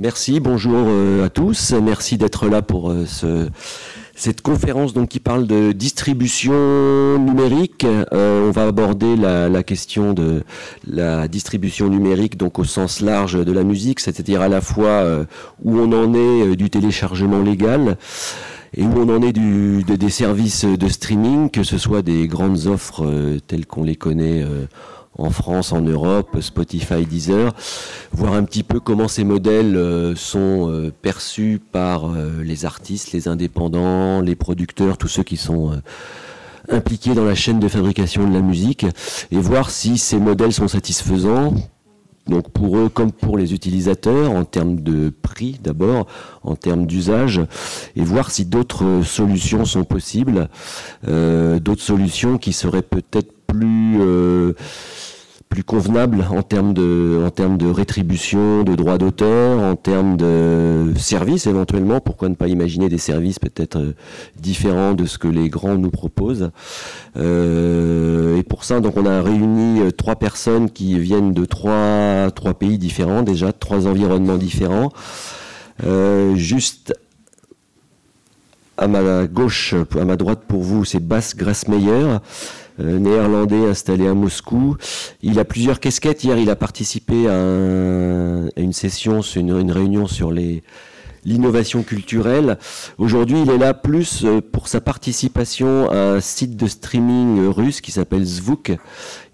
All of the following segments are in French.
Merci, bonjour euh, à tous. Merci d'être là pour euh, ce, cette conférence donc, qui parle de distribution numérique. Euh, on va aborder la, question de la distribution numérique donc au sens large de la musique, c'est-à-dire à la fois où on en est du téléchargement légal et où on en est du, des services de streaming, que ce soit des grandes offres telles qu'on les connaît en France, en Europe, Spotify, Deezer, voir un petit peu comment ces modèles euh, sont euh, perçus par euh, les artistes, les indépendants, les producteurs, tous ceux qui sont impliqués dans la chaîne de fabrication de la musique, et voir si ces modèles sont satisfaisants. Donc pour eux comme pour les utilisateurs, en termes de prix d'abord, en termes d'usage, et voir si d'autres solutions sont possibles, d'autres solutions qui seraient peut-être plus plus convenable en termes de, en termes de rétribution, de droits d'auteur, en termes de services éventuellement. Pourquoi ne pas imaginer des services peut-être euh, différents de ce que les grands nous proposent euh, Et pour ça, donc, on a réuni euh, trois personnes qui viennent de trois, trois pays différents déjà, trois environnements différents. juste à ma gauche, à ma droite pour vous, c'est Bas Grassmeyer. Euh, néerlandais installé à Moscou. Il a plusieurs casquettes. Hier, il a participé à, une session, une, réunion sur l'innovation culturelle. Aujourd'hui, il est là plus euh, pour sa participation à un site de streaming russe qui s'appelle Zvuk.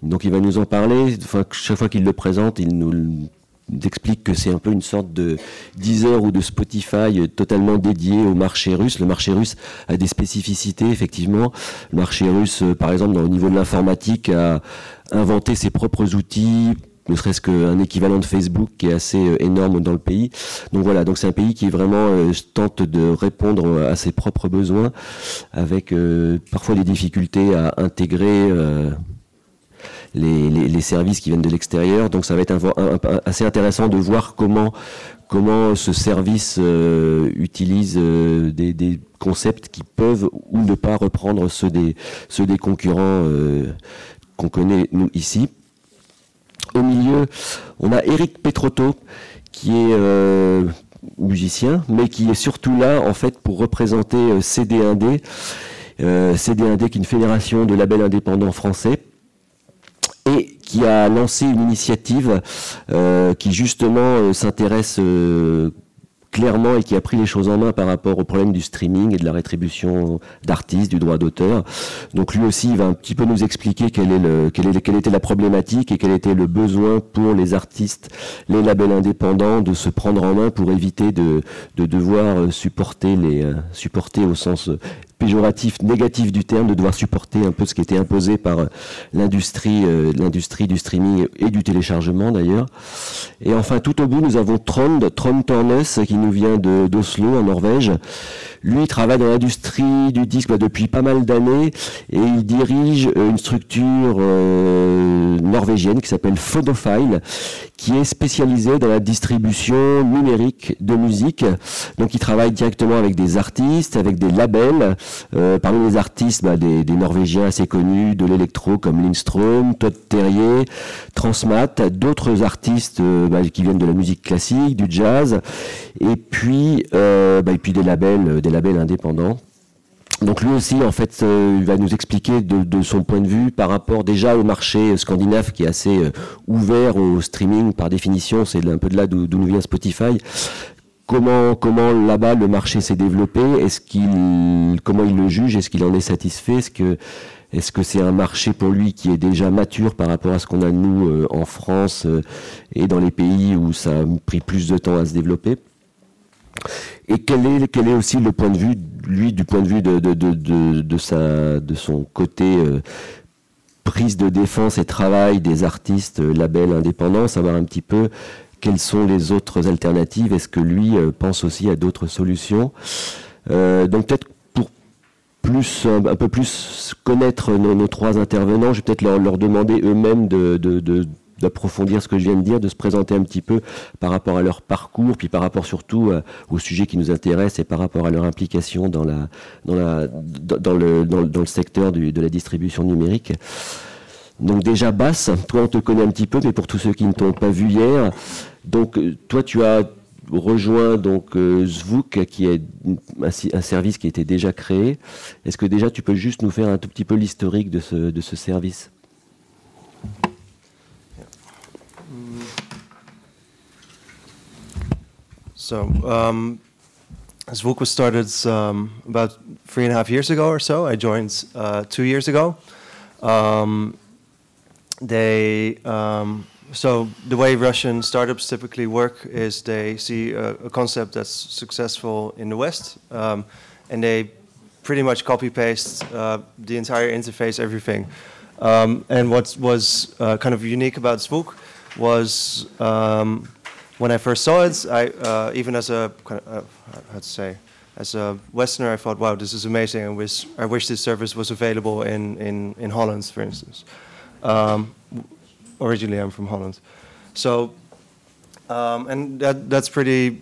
Donc, il va nous en parler. Chaque fois qu'il le présente, il nous d'explique que c'est un peu une sorte de Deezer ou de Spotify totalement dédié au marché russe. Le marché russe a des spécificités, effectivement. Le marché russe, euh, par exemple, au niveau de l'informatique, a inventé ses propres outils, ne serait-ce qu'un équivalent de Facebook qui est assez euh, énorme dans le pays. Donc voilà, donc c'est un pays qui vraiment euh, tente de répondre à ses propres besoins, avec parfois des difficultés à intégrer les, services qui viennent de l'extérieur. Donc ça va être assez intéressant de voir comment comment ce service euh, utilise euh, des, concepts qui peuvent ou ne pas reprendre ceux des, ceux des concurrents euh, qu'on connaît nous ici. Au milieu, on a Eric Petrotto qui est musicien, mais qui est surtout là en fait pour représenter CD1D. CD1D qui est une fédération de labels indépendants français et qui a lancé une initiative euh, qui justement euh, s'intéresse euh, clairement et qui a pris les choses en main par rapport au problème du streaming et de la rétribution d'artistes, du droit d'auteur. Donc lui aussi, il va un petit peu nous expliquer quelle, est le, quelle, est, quelle était la problématique et quel était le besoin pour les artistes, les labels indépendants de se prendre en main pour éviter de, de devoir supporter les supporter au sens péjoratif, négatif du terme, de devoir supporter un peu ce qui était imposé par l'industrie, euh, l'industrie du streaming et du téléchargement d'ailleurs. Et enfin, tout au bout, nous avons Trond, Trond Tornes, qui vient d'Oslo, en Norvège. Lui, il travaille dans l'industrie du disque bah, depuis pas mal d'années et il dirige euh, une structure norvégienne qui s'appelle Phonophile, qui est spécialisée dans la distribution numérique de musique. Donc, il travaille directement avec des artistes, avec des labels, euh, parmi les artistes, bah, des, Norvégiens assez connus de l'électro comme Lindström, Todd Terrier, Transmat, d'autres artistes euh, bah, qui viennent de la musique classique, du jazz, et puis, euh, bah, et puis des labels, des labels indépendants. Donc lui aussi, en fait, il va nous expliquer de, son point de vue par rapport déjà au marché scandinave qui est assez ouvert au streaming par définition, c'est un peu de là d'où nous vient Spotify, comment comment là-bas le marché s'est développé? Est-ce qu'il comment il le juge? Est-ce qu'il en est satisfait? Est-ce que c'est un marché pour lui qui est déjà mature par rapport à ce qu'on a nous euh, en France euh, et dans les pays où ça a pris plus de temps à se développer? Et quel est quel est aussi le point de vue lui du point de vue de de, de, de, sa de son côté euh, prise de défense et travail des artistes labels indépendants, savoir un petit peu quelles sont les autres alternatives? Est-ce que lui euh, pense aussi à d'autres solutions? Euh, Donc peut-être pour plus, un, peu plus connaître nos, trois intervenants, je vais peut-être leur, demander eux-mêmes de, d'approfondir ce que je viens de dire, de se présenter un petit peu par rapport à leur parcours, puis par rapport surtout euh, au sujet qui nous intéresse et par rapport à leur implication dans, le, secteur de la distribution numérique. Donc déjà Basse, toi on te connaît un petit peu, mais pour tous ceux qui ne t'ont pas vu hier, donc euh, toi tu as rejoins donc euh, qui est un, service qui était déjà créé. Est-ce que déjà tu peux juste nous faire un tout petit peu l'historique de ce service? So, um, Zvuk was started um, about three and a half years ago or so. I joined uh, two years ago. Um, they um, so the way Russian startups typically work is they see a, a concept that's successful in the West, um, and they pretty much copy paste uh, the entire interface, everything. Um, and what was uh, kind of unique about Spook was um, when I first saw it, I uh, even as a kind of, uh, how to say as a Westerner, I thought, wow, this is amazing. I wish I wish this service was available in in in Holland, for instance. Um, originally, I'm from Holland, so um, and that that's pretty.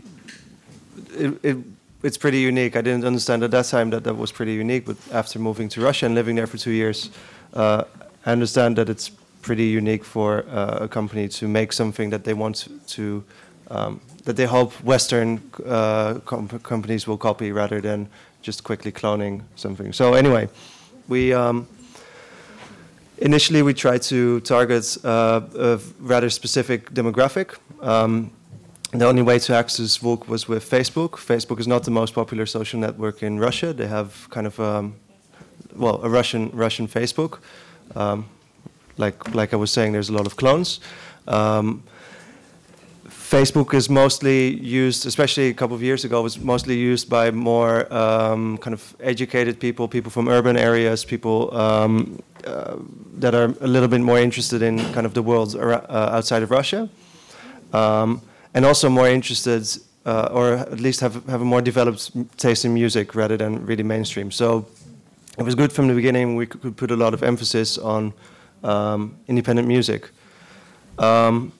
It, it, it's pretty unique. I didn't understand at that time that that was pretty unique, but after moving to Russia and living there for two years, uh, I understand that it's pretty unique for uh, a company to make something that they want to, um, that they hope Western uh, com companies will copy rather than just quickly cloning something. So anyway, we. Um, Initially, we tried to target uh, a rather specific demographic. Um, the only way to access Vogue was with Facebook. Facebook is not the most popular social network in Russia. They have kind of, um, well, a Russian Russian Facebook. Like like I was saying, there's a lot of clones. Um, Facebook is mostly used, especially a couple of years ago, was mostly used by more um, kind of educated people, people from urban areas, people um, uh, that are a little bit more interested in kind of the world uh, outside of Russia, um, and also more interested, uh, or at least have have a more developed taste in music rather than really mainstream. So it was good from the beginning. We could put a lot of emphasis on um, independent music. Um,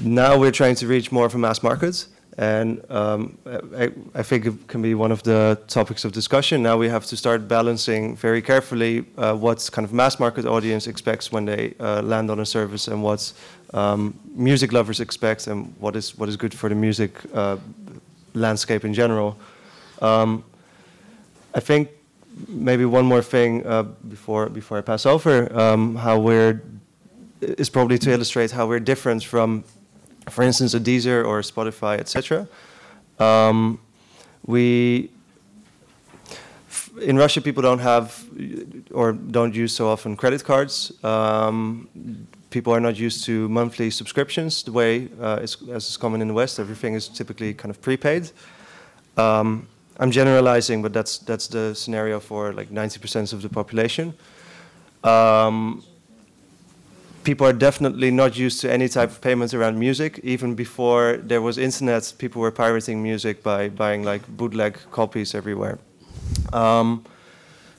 now we're trying to reach more of a mass market, and um, I, I, think it can be one of the topics of discussion. Now we have to start balancing very carefully uh, what kind of mass market audience expects when they uh, land on a service, and what um, music lovers expect, and what is what is good for the music uh, landscape in general. Um, I think maybe one more thing uh, before before I pass over, um, how we're is probably to illustrate how we're different from for instance, a Deezer or Spotify, etc. Um, we in Russia, people don't have or don't use so often credit cards. Um, people are not used to monthly subscriptions the way uh, as is common in the West. Everything is typically kind of prepaid. Um, I'm generalizing, but that's that's the scenario for like 90% of the population. Um, people are definitely not used to any type of payments around music. Even before there was internet, people were pirating music by buying like bootleg copies everywhere. Um,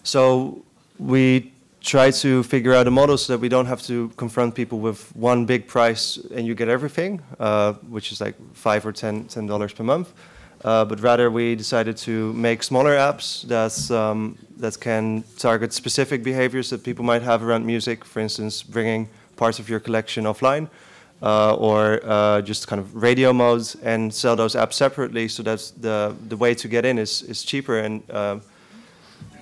so we try to figure out a model so that we don't have to confront people with one big price and you get everything, uh, which is like five or ten ten dollars per month. Uh, but rather, we decided to make smaller apps that um, that can target specific behaviors that people might have around music. For instance, bringing parts of your collection offline, uh, or uh, just kind of radio modes, and sell those apps separately. So that the the way to get in is is cheaper and. Uh,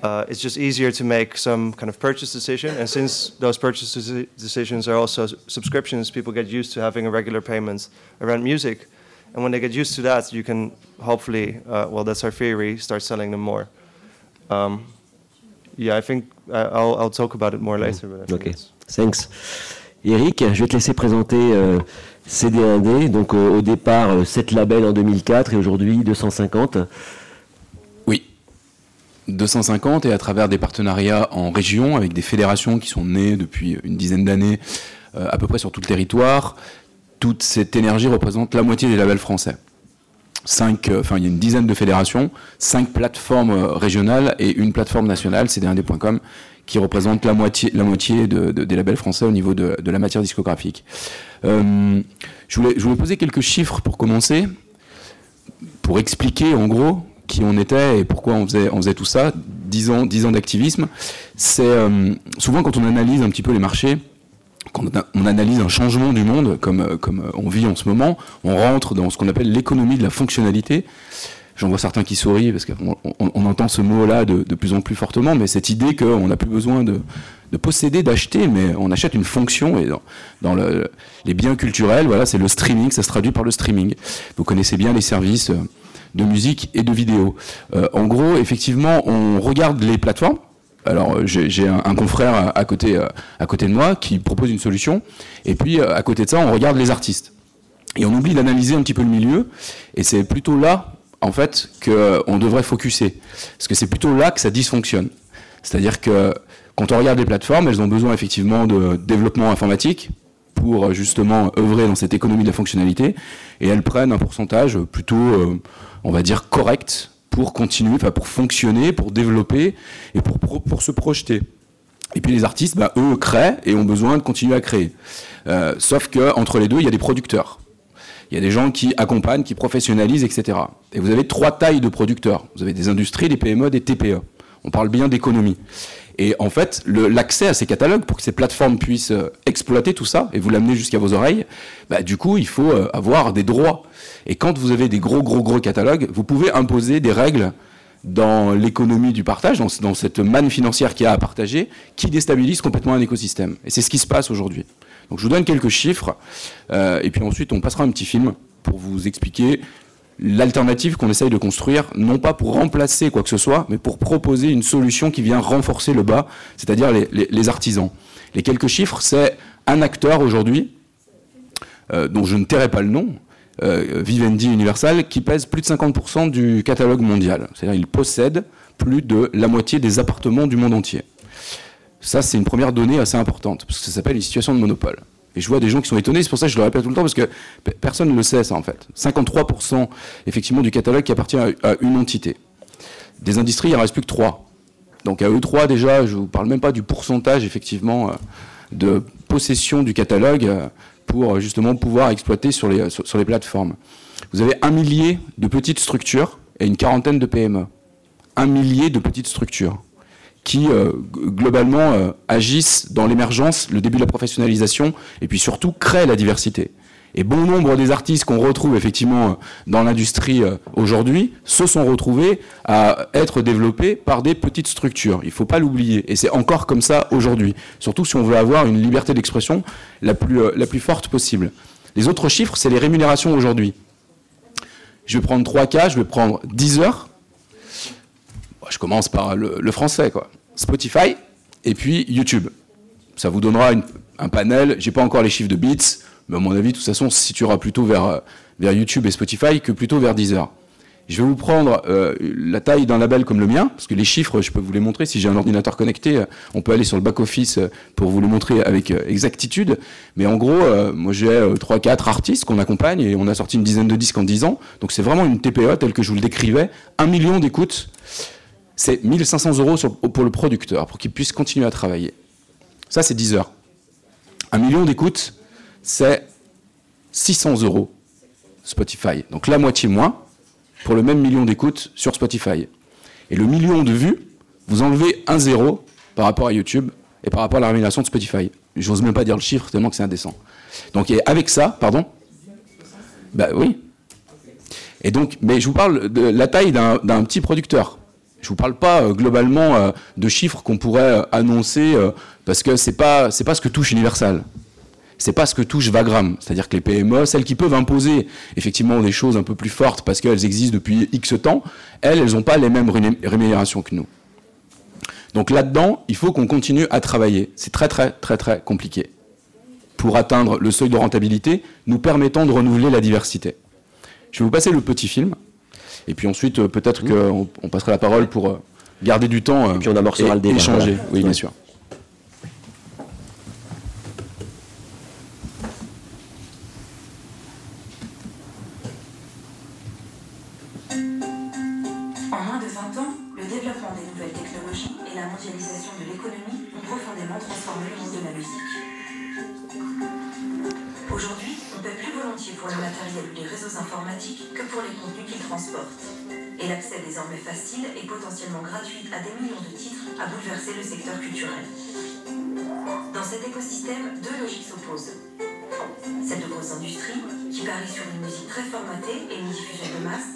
uh, it's just easier to make some kind of purchase decision, and since those purchase decisions are also subscriptions, people get used to having a regular payment around music, and when they get used to that, you can hopefully, uh, well, that's our theory, start selling them more. Um, yeah, I think I'll, I'll talk about it more later. okay, thanks. Eric, je vais te laisser présenter euh, CD1D. Donc euh, au départ, 7 euh, labels en 2004 et aujourd'hui 250. Oui, 250 et à travers des partenariats en région avec des fédérations qui sont nées depuis une dizaine d'années à peu près sur tout le territoire. Toute cette énergie représente la moitié des labels français. Cinq, enfin, il y a une dizaine de fédérations, cinq plateformes régionales et une plateforme nationale, cd1d.com, qui représente la moitié, des labels français au niveau de, la matière discographique. Euh, je, voulais, poser quelques chiffres pour commencer, pour expliquer en gros qui on était et pourquoi on faisait, tout ça. 10 ans, 10 ans d'activisme. C'est euh, souvent quand on analyse un petit peu les marchés, quand on analyse un changement du monde, comme, comme on vit en ce moment, on rentre dans ce qu'on appelle l'économie de la fonctionnalité. J'en vois certains qui sourient parce qu'on on, entend ce mot-là de, de, plus en plus fortement, mais cette idée qu'on n'a plus besoin de, de posséder, d'acheter, mais on achète une fonction. Et dans, le, les biens culturels, voilà, c'est le streaming, ça se traduit par le streaming. Vous connaissez bien les services euh, de musique et de vidéo. Euh, en gros, effectivement, on regarde les plateformes. Alors, j'ai un, confrère à côté, euh, à côté de moi qui propose une solution. Et puis, à côté de ça, on regarde les artistes. Et on oublie d'analyser un petit peu le milieu. Et c'est plutôt là en fait, qu'on devrait focuser. Parce que c'est plutôt là que ça dysfonctionne. C'est-à-dire que quand on regarde les plateformes, elles ont besoin effectivement de développement informatique pour justement œuvrer dans cette économie de la fonctionnalité, et elles prennent un pourcentage plutôt, euh, on va dire, correct pour continuer, pour fonctionner, pour développer et pour, pour, se projeter. Et puis les artistes, bah, eux, créent et ont besoin de continuer à créer. Euh, sauf qu'entre les deux, il y a des producteurs. Il y a des gens qui accompagnent, qui professionnalisent, etc. Et vous avez trois tailles de producteurs. Vous avez des industries, des PME, des TPE. On parle bien d'économie. Et en fait, l'accès à ces catalogues, pour que ces plateformes puissent euh, exploiter tout ça et vous l'amener jusqu'à vos oreilles, bah, du coup, il faut euh, avoir des droits. Et quand vous avez des gros, gros, gros catalogues, vous pouvez imposer des règles dans l'économie du partage, dans, cette manne financière qu'il y a à partager, qui déstabilise complètement un écosystème. Et c'est ce qui se passe aujourd'hui. Donc je vous donne quelques chiffres, euh, et puis ensuite on passera un petit film pour vous expliquer l'alternative qu'on essaye de construire, non pas pour remplacer quoi que ce soit, mais pour proposer une solution qui vient renforcer le bas, c'est-à-dire les, artisans. Les quelques chiffres, c'est un acteur aujourd'hui, euh, dont je ne tairai pas le nom, euh, Vivendi Universal, qui pèse plus de 50% du catalogue mondial. C'est-à-dire qu'il possède plus de la moitié des appartements du monde entier. Ça, c'est une première donnée assez importante, parce que ça s'appelle une situation de monopole. Et je vois des gens qui sont étonnés, c'est pour ça que je le répète tout le temps, parce que personne ne le sait, ça, en fait. 53% effectivement du catalogue qui appartient à, une entité. Des industries, il ne reste plus que 3. Donc à eux 3, déjà, je ne vous parle même pas du pourcentage, effectivement, euh, de possession du catalogue euh, pour euh, justement pouvoir exploiter sur les plateformes. Vous avez un millier de petites structures et une quarantaine de PME. Un millier de petites structures qui euh, globalement euh, agissent dans l'émergence, le début de la professionnalisation, et puis surtout créent la diversité. Et bon nombre des artistes qu'on retrouve effectivement euh, dans l'industrie aujourd'hui se sont retrouvés à être développés par des petites structures. Il ne faut pas l'oublier. Et c'est encore comme ça aujourd'hui. Surtout si on veut avoir une liberté d'expression la plus, la plus forte possible. Les autres chiffres, c'est les rémunérations aujourd'hui. Je vais prendre trois cas, je vais prendre 10 heures. Je commence par le, français, quoi. Spotify et puis YouTube. Ça vous donnera un panel. J'ai pas encore les chiffres de bits, mais à mon avis, de toute façon, se situera plutôt vers, euh, vers YouTube et Spotify que plutôt vers Deezer. Je vais vous prendre euh, la taille d'un label comme le mien, parce que les chiffres, je peux vous les montrer. Si j'ai un ordinateur connecté, euh, on peut aller sur le back-office pour vous les montrer avec exactitude. Mais en gros, moi j'ai 3-4 artistes qu'on accompagne et on a sorti une dizaine de disques en 10 ans. Donc c'est vraiment une TPE telle que je vous le décrivais. Un million d'écoutes c'est 1500 euros pour le producteur, pour qu'il puisse continuer à travailler. Ça, c'est 10 heures. Un million d'écoutes, c'est 600 euros Spotify. Donc la moitié moins pour le même million d'écoutes sur Spotify. Et le million de vues, vous enlevez un zéro par rapport à YouTube et par rapport à la rémunération de Spotify. J'ose même pas dire le chiffre tellement que c'est indécent. Donc avec ça, pardon? Bah oui. Et donc, mais je vous parle de la taille d'un petit producteur. Je vous parle pas euh, globalement euh, de chiffres qu'on pourrait euh, annoncer parce que c'est pas c'est pas ce que touche Universal. C'est pas ce que touche Vagram, c'est-à-dire que les PME, celles qui peuvent imposer effectivement des choses un peu plus fortes parce qu'elles existent depuis X temps, elles, elles n'ont pas les mêmes rémunérations que nous. Donc là-dedans, il faut qu'on continue à travailler. C'est très très très très compliqué pour atteindre le seuil de rentabilité, nous permettant de renouveler la diversité. Je vais vous passer le petit film. Et puis ensuite, euh, peut-être mmh. qu'on passera la parole pour euh, garder du temps et puis on amorcera le débat, échanger. Oui, bien sûr. Et l'accès désormais facile et potentiellement gratuit à des millions de titres a bouleversé le secteur culturel. Dans cet écosystème, deux logiques s'opposent. Celle de grosses industries, qui parie sur une musique très formatée et une diffusion de masse,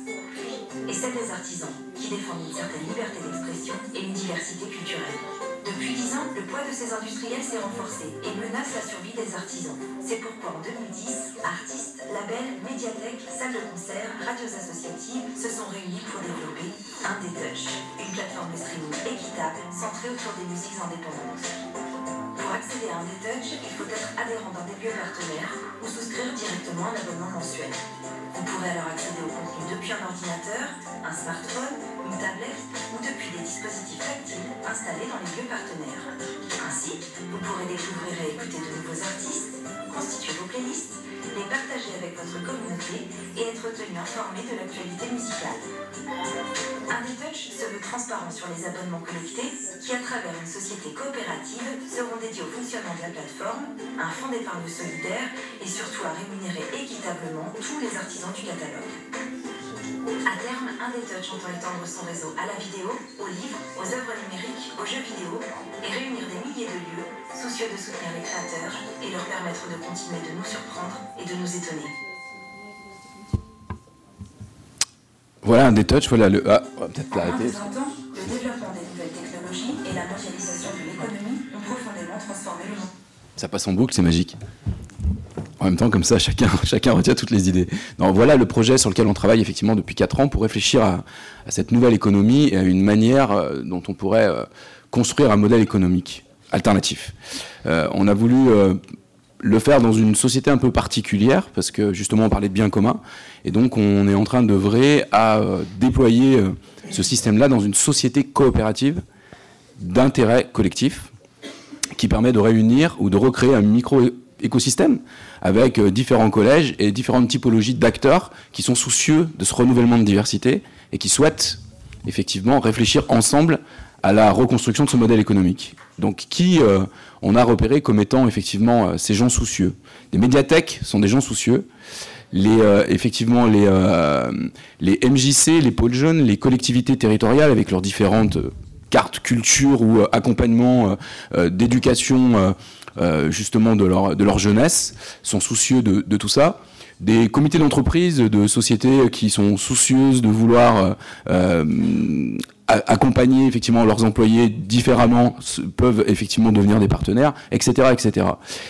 et celle des artisans, qui défendent une certaine liberté d'expression et une diversité culturelle. Depuis dix ans, le poids de ces industriels s'est renforcé et menace la survie des artisans. C'est pourquoi en 2010, artistes, labels, médiathèques, salles de concert, radios associatives se sont réunis pour développer un Touch, une plateforme de streaming équitable centrée autour des musiques indépendantes. Pour accéder à un Touch, il faut être adhérent d'un des lieux partenaires ou souscrire directement un abonnement mensuel. Vous pourrez alors accéder au contenu depuis un ordinateur, un smartphone, une tablette ou depuis des dispositifs tactiles installés dans les lieux partenaires. Ainsi, vous pourrez découvrir et écouter de nouveaux artistes, constituer vos playlists, les partager avec votre communauté et être tenu informé de l'actualité musicale. Touch se veut transparent sur les abonnements collectés qui, à travers une société coopérative, seront dédiés au fonctionnement de la plateforme, un fonds d'épargne solidaire et surtout à rémunérer équitablement tous les artisans du catalogue. À terme, Touch entend étendre son réseau à la vidéo, aux livres, aux œuvres numériques, aux jeux vidéo et réunir des milliers de lieux, soucieux de soutenir les créateurs et leur permettre de continuer de nous surprendre et de nous étonner. Voilà un détouch, voilà le. Ah, on va peut-être l'arrêter. de 20 ans, le développement des nouvelles technologies et la mondialisation de l'économie ont profondément transformé le monde. Ça passe en boucle, c'est magique. En même temps, comme ça, chacun, retient toutes les idées. Voilà le projet sur lequel on travaille effectivement depuis 4 ans pour réfléchir à, cette nouvelle économie et à une manière euh, dont on pourrait euh, construire un modèle économique alternatif. Euh, on a voulu le faire dans une société un peu particulière parce que justement on parlait de bien commun et donc on est en train d'œuvrer à déployer ce système-là dans une société coopérative d'intérêt collectif qui permet de réunir ou de recréer un micro-écosystème avec euh, différents collèges et différentes typologies d'acteurs qui sont soucieux de ce renouvellement de diversité et qui souhaitent effectivement réfléchir ensemble à la reconstruction de ce modèle économique. Donc qui euh, on a repéré comme étant effectivement euh, ces gens soucieux? Les médiathèques sont des gens soucieux. Les, euh, effectivement, les, euh, les MJC, les pôles jeunes, les collectivités territoriales avec leurs différentes euh, cartes culture ou accompagnement d'éducation justement de leur, de leur jeunesse sont soucieux de, tout ça. Des comités d'entreprise, de sociétés qui sont soucieuses de vouloir euh, euh, accompagner effectivement leurs employés différemment peuvent effectivement devenir des partenaires, etc., etc.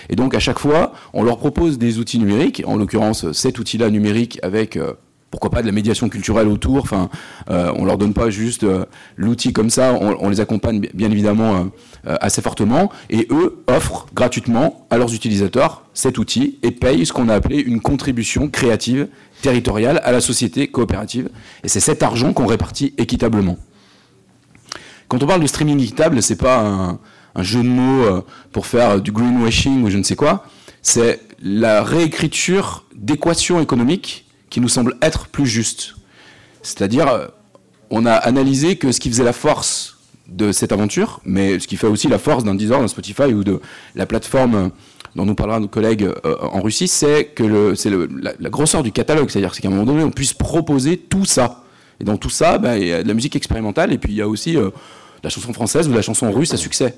Et donc à chaque fois, on leur propose des outils numériques, en l'occurrence cet outil-là numérique avec euh, pourquoi pas de la médiation culturelle autour. Enfin, euh, on leur donne pas juste euh, l'outil comme ça, on, les accompagne bi- bien évidemment euh, euh, assez fortement, et eux offrent gratuitement à leurs utilisateurs cet outil et payent ce qu'on a appelé une contribution créative territoriale à la société coopérative. Et c'est cet argent qu'on répartit équitablement. Quand on parle de streaming équitable, c'est pas un, un jeu de mots pour faire du greenwashing ou je ne sais quoi. C'est la réécriture d'équations économiques qui nous semble être plus juste. C'est-à-dire, euh, on a analysé que ce qui faisait la force de cette aventure, mais ce qui fait aussi la force d'un Deezer, d'un Spotify ou de la plateforme dont nous parlera notre collègue euh, en Russie, c'est que c'est la, grosseur du catalogue. C'est-à-dire c'est qu'à un moment donné, on puisse proposer tout ça. Et dans tout ça, bah, il y a de la musique expérimentale et puis il y a aussi euh, la chanson française ou la chanson russe à succès.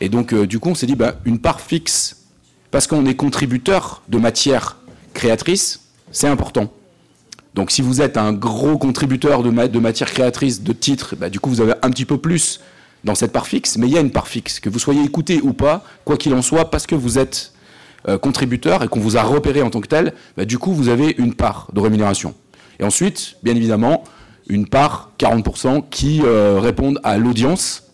Et donc, du coup, on s'est dit, bah, une part fixe, parce qu'on est contributeur de matière créatrice, c'est important. Donc, si vous êtes un gros contributeur de, ma- de matière créatrice, de titres, bah, du coup, vous avez un petit peu plus dans cette part fixe, mais il y a une part fixe, que vous soyez écouté ou pas, quoi qu'il en soit, parce que vous êtes euh, contributeur et qu'on vous a repéré en tant que tel, bah, du coup, vous avez une part de rémunération. Et ensuite, bien évidemment, une part, 40%, qui euh, répondent à l'audience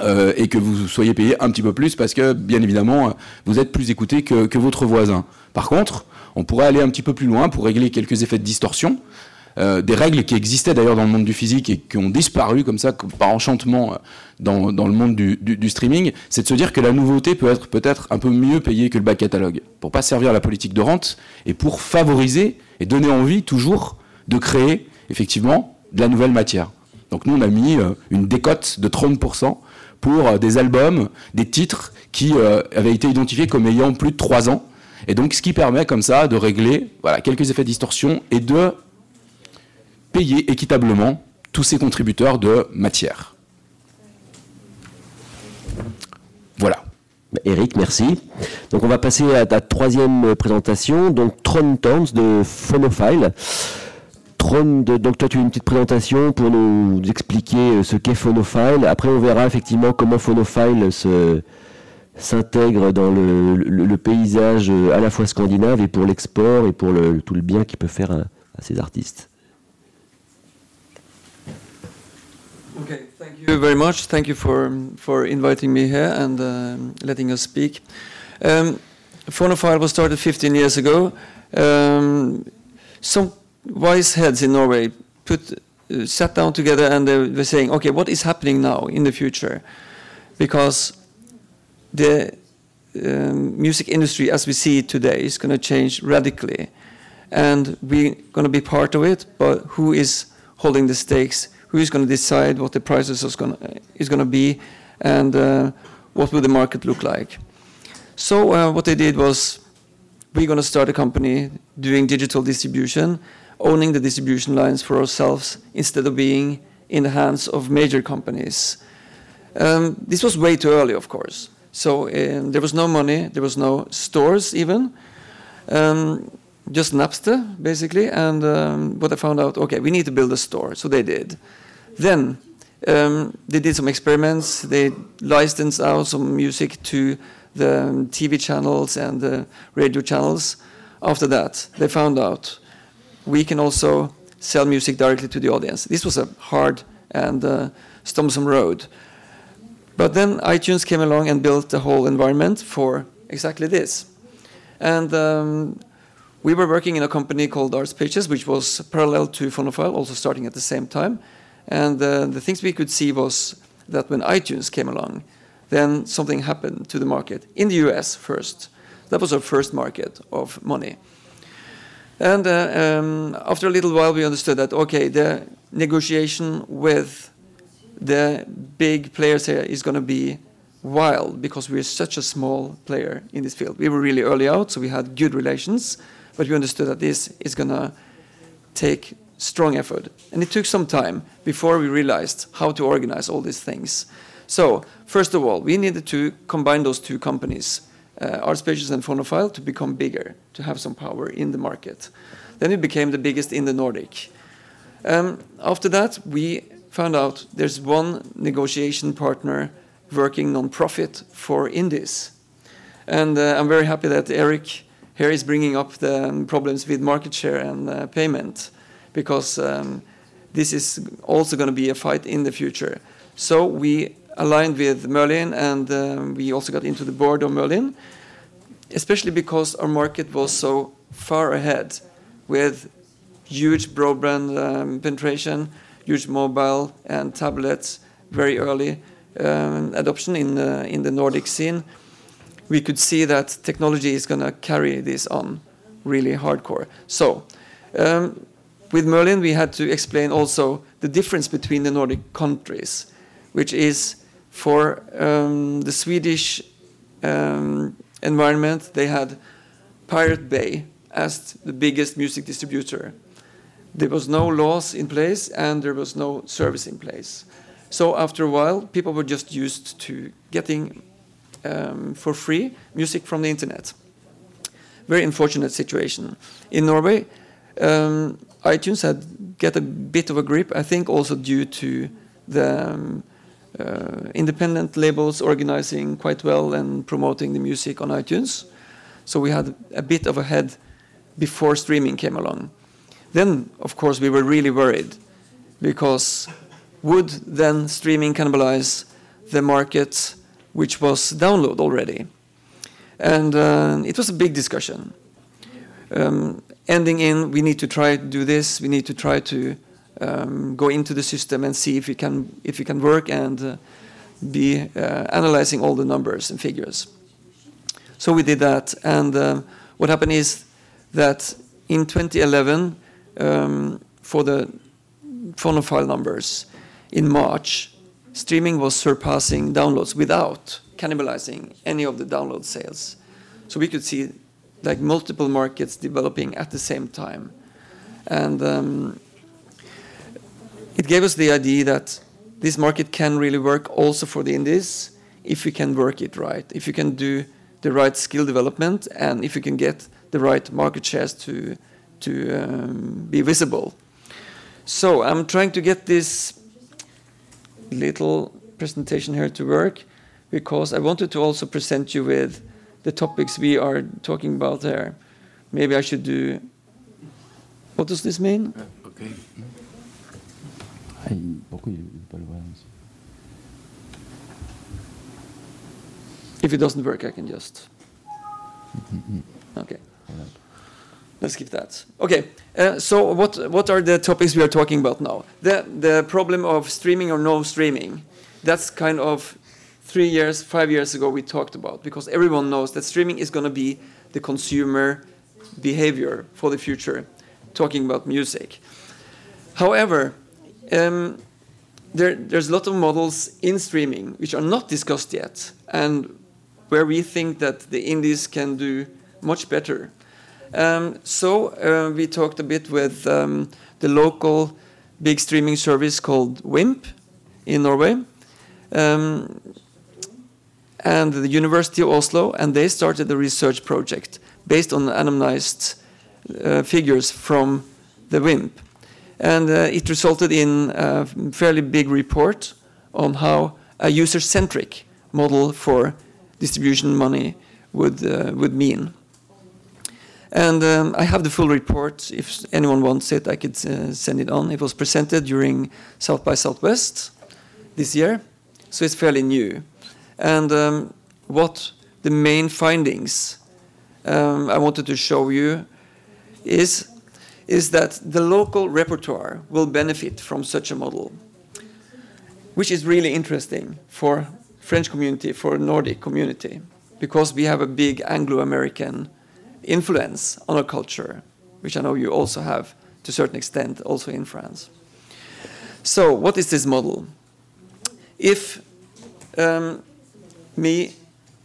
euh, et que vous soyez payé un petit peu plus parce que, bien évidemment, euh, vous êtes plus écouté que, que votre voisin. Par contre, on pourrait aller un petit peu plus loin pour régler quelques effets de distorsion. Euh, des règles qui existaient d'ailleurs dans le monde du physique et qui ont disparu comme ça par enchantement euh, dans, le monde du, streaming, c'est de se dire que la nouveauté peut être peut-être un peu mieux payée que le back catalogue pour pas servir la politique de rente et pour favoriser et donner envie toujours de créer effectivement de la nouvelle matière. Donc nous on a mis euh, une décote de 30% pour des albums, des titres qui avaient été identifiés comme ayant plus de 3 ans. Et donc ce qui permet comme ça de régler voilà, quelques effets de distorsion et de payer équitablement tous ces contributeurs de matière. Voilà. Eric, merci. Donc on va passer à la troisième présentation, donc Tron Towns de Phonophile. Tron, donc toi tu as une petite présentation pour nous expliquer ce qu'est Phonophile. Après on verra effectivement comment Phonophile se, s'intègre dans le, le, le, paysage à la fois scandinave et pour l'export et pour le, tout le bien qu'il peut faire à, à ces artistes. Okay, thank you very much. Thank you for for inviting me here and uh, letting us speak. Um, Phonophile was started 15 years ago. Um, some wise heads in Norway put uh, sat down together and they were saying, okay, what is happening now in the future? Because the um, music industry as we see it today is going to change radically. And we're going to be part of it, but who is holding the stakes? Who is going to decide what the prices is going to, be? And uh, what will the market look like? So uh, what they did was we're going to start a company doing digital distribution, owning the distribution lines for ourselves instead of being in the hands of major companies. Um, this was way too early, of course. So um, there was no money, there was no stores even, um, just Napster basically. And um, what I found out, okay, we need to build a store. So they did. Then um, they did some experiments. They licensed out some music to the TV channels and the radio channels. After that, they found out we can also sell music directly to the audience. This was a hard and uh, road. But then iTunes came along and built the whole environment for exactly this. And um, we were working in a company called Arts Pages, which was parallel to Phonophile, also starting at the same time. And uh, the things we could see was that when iTunes came along, then something happened to the market in the US first. That was our first market of money. And uh, um, after a little while, we understood that okay, the negotiation with the big players here is going to be wild because we're such a small player in this field. We were really early out, so we had good relations, but we understood that this is going to take strong effort. And it took some time before we realized how to organize all these things. So, first of all, we needed to combine those two companies, uh, Artspaces and Phonophile, to become bigger, to have some power in the market. Then we became the biggest in the Nordic. Um, after that, we found out there's one negotiation partner working non-profit for indies. And uh, I'm very happy that Eric here is bringing up the um, problems with market share and uh, payment because um, this is also going to be a fight in the future. So we aligned with Merlin and um, we also got into the board of Merlin, especially because our market was so far ahead with huge broadband um, penetration, huge mobile and tablets very early um, adoption in the, in the Nordic scene, we could see that technology is going to carry this on really hardcore. So, um, with Merlin, we had to explain also the difference between the Nordic countries, which is for um, the Swedish um, environment, they had Pirate Bay as the biggest music distributor there was no laws in place and there was no service in place. So after a while, people were just used to getting um, for free music from the internet. Very unfortunate situation. In Norway, um, iTunes had get a bit of a grip, I think also due to the um, uh, independent labels organizing quite well and promoting the music on iTunes. So we had a bit of a head before streaming came along. Then, of course, we were really worried because would then streaming cannibalize the market which was download already? And uh, it was a big discussion. Um, ending in, we need to try to do this. We need to try to um, go into the system and see if we can if we can work and uh, be uh, analyzing all the numbers and figures. So we did that, and uh, what happened is that in 2011 um, for the phonophile numbers in March, streaming was surpassing downloads without cannibalizing any of the download sales. So we could see like multiple markets developing at the same time. And um, it gave us the idea that this market can really work also for the indies if you can work it right, if you can do the right skill development, and if you can get the right market shares to to um, be visible. So I'm trying to get this little presentation here to work because I wanted to also present you with the topics we are talking about there. Maybe I should do. What does this mean? Okay. Il- pourquoi il ne pas le voir aussi If it doesn't work, I can just. Okay. Let's skip that. Okay. Uh, so what what are the topics we are talking about now? The the problem of streaming or no streaming. That's kind of three years, five years ago we talked about because everyone knows that streaming is going to be the consumer behavior for the future. Talking about music. However, um, there, there's a lot of models in streaming which are not discussed yet, and where we think that the indies can do much better. Um, so uh, we talked a bit with um, the local big streaming service called WIMP in Norway, um, and the University of Oslo, and they started a research project based on anonymized uh, figures from the WIMP and uh, it resulted in a fairly big report on how a user-centric model for distribution money would uh, would mean. And um, I have the full report. If anyone wants it, I could uh, send it on. It was presented during South by Southwest this year, so it's fairly new. And um, what the main findings um, I wanted to show you is is that the local repertoire will benefit from such a model, which is really interesting for French community, for Nordic community, because we have a big Anglo-American influence on our culture, which I know you also have to a certain extent also in France. So what is this model? If um, me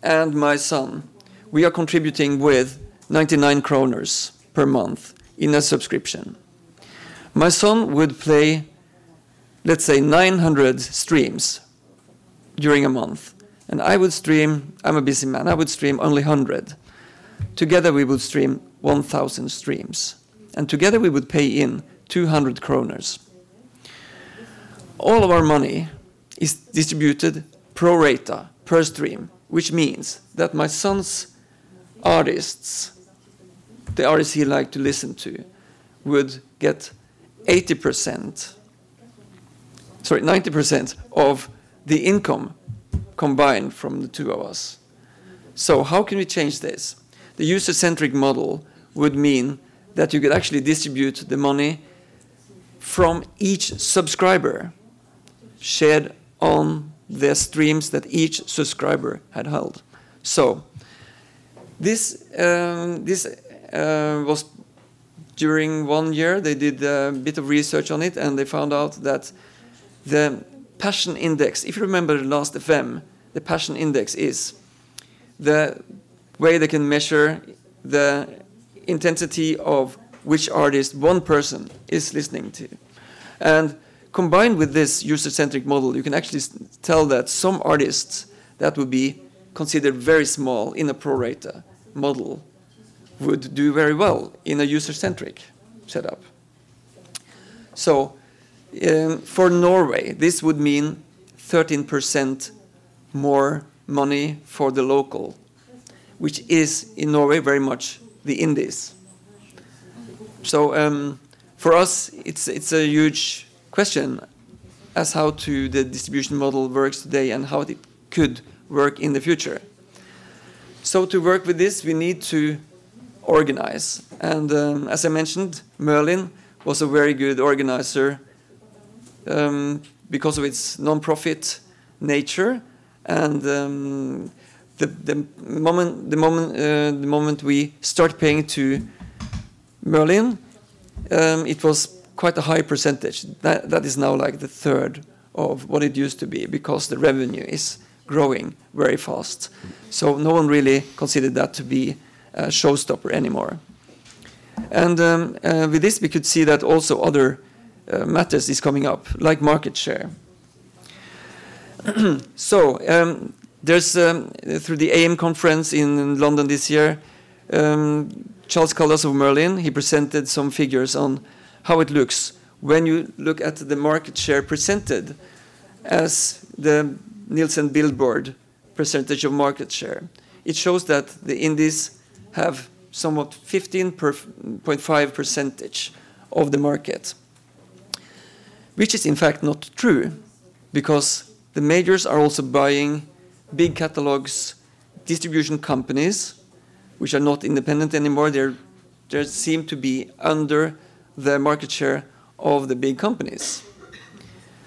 and my son, we are contributing with 99 kroners per month in a subscription. My son would play, let's say, 900 streams during a month. And I would stream, I'm a busy man, I would stream only 100. Together we would stream 1,000 streams. And together we would pay in 200 kroners. All of our money is distributed pro rata per stream, which means that my son's artists the artists he liked to listen to would get 80%, sorry, 90% of the income combined from the two of us. So, how can we change this? The user centric model would mean that you could actually distribute the money from each subscriber shared on the streams that each subscriber had held. So, this, um, this uh, was during one year they did a bit of research on it and they found out that the passion index if you remember the last fm the passion index is the way they can measure the intensity of which artist one person is listening to and combined with this user-centric model you can actually tell that some artists that would be considered very small in a pro rata model would do very well in a user-centric setup. So um, for Norway, this would mean 13% more money for the local, which is in Norway very much the indies. So um, for us, it's it's a huge question as how to the distribution model works today and how it could work in the future. So to work with this, we need to organize. And um, as I mentioned, Merlin was a very good organizer um, because of its non-profit nature. And um, the, the moment the moment uh, the moment we start paying to Merlin, um, it was quite a high percentage. That that is now like the third of what it used to be because the revenue is growing very fast. So no one really considered that to be a showstopper anymore. And um, uh, with this, we could see that also other uh, matters is coming up, like market share. so um, there's um, through the AM conference in London this year, um, Charles Caldas of Merlin, he presented some figures on how it looks when you look at the market share presented as the Nielsen Billboard percentage of market share. It shows that the indies have somewhat 15.5 percentage of the market, which is in fact not true because the majors are also buying big catalogs, distribution companies, which are not independent anymore. They're, they seem to be under the market share of the big companies,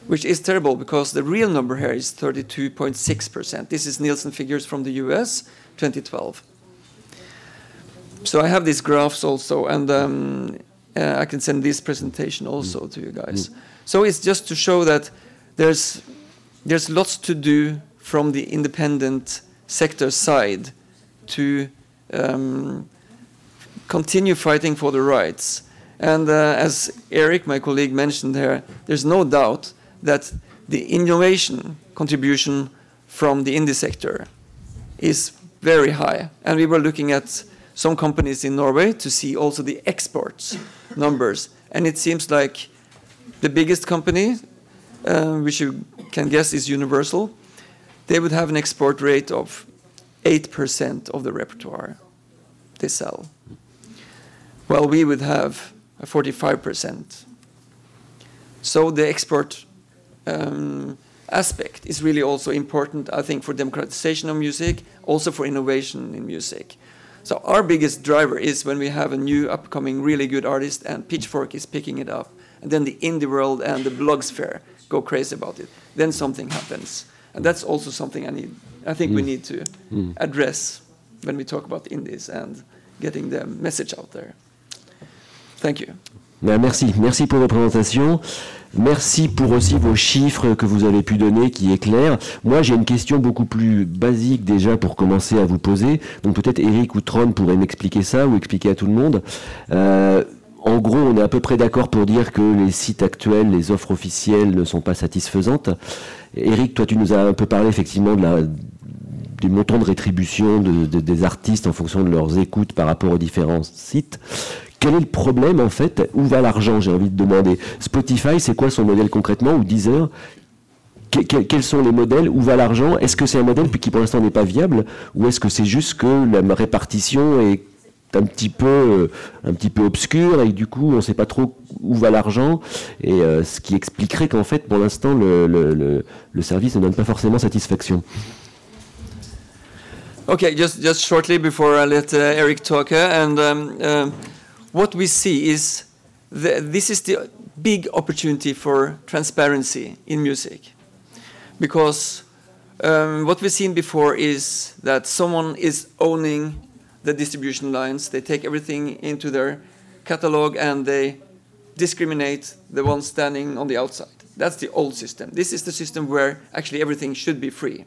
which is terrible because the real number here is 32.6%. This is Nielsen figures from the US, 2012. So I have these graphs also, and um, uh, I can send this presentation also mm. to you guys. Mm. So it's just to show that there's there's lots to do from the independent sector side to um, continue fighting for the rights. And uh, as Eric, my colleague, mentioned here, there's no doubt that the innovation contribution from the indie sector is very high. And we were looking at some companies in Norway to see also the exports numbers. And it seems like the biggest company, uh, which you can guess is Universal, they would have an export rate of 8% of the repertoire they sell. Well, we would have a 45%. So the export um, aspect is really also important, I think, for democratization of music, also for innovation in music. So our biggest driver is when we have a new upcoming really good artist and Pitchfork is picking it up, and then the indie world and the blogosphere go crazy about it. Then something happens, and that's also something I need. I think mm. we need to mm. address when we talk about indies and getting the message out there. Thank you. Ben, merci, merci pour vos présentations. Merci pour aussi vos chiffres que vous avez pu donner, qui éclairent. Moi, j'ai une question beaucoup plus basique déjà pour commencer à vous poser. Donc peut-être Eric ou Tron pourraient m'expliquer ça ou expliquer à tout le monde. Euh, en gros, on est à peu près d'accord pour dire que les sites actuels, les offres officielles ne sont pas satisfaisantes. Eric, toi, tu nous as un peu parlé effectivement du montant de rétribution des artistes en fonction de leurs écoutes par rapport aux différents sites. Quel est le problème en fait? Où va l'argent J'ai envie de demander? Spotify, c'est quoi son modèle concrètement? Ou Deezer? Quels sont les modèles? Où va l'argent? Est-ce que c'est un modèle qui pour l'instant n'est pas viable? Ou est-ce que c'est juste que la répartition est un petit peu euh, un petit peu obscur et du coup on ne sait pas trop où va l'argent et euh, ce qui expliquerait qu'en fait pour l'instant le, service ne donne pas forcément satisfaction. Okay, just just shortly before I let uh, Eric talk, uh, and um, uh, what we see is the, this is the big opportunity for transparency in music, because um, what we've seen before is that someone is owning the distribution lines. They take everything into their catalog and they discriminate the ones standing on the outside. That's the old system. This is the system where actually everything should be free.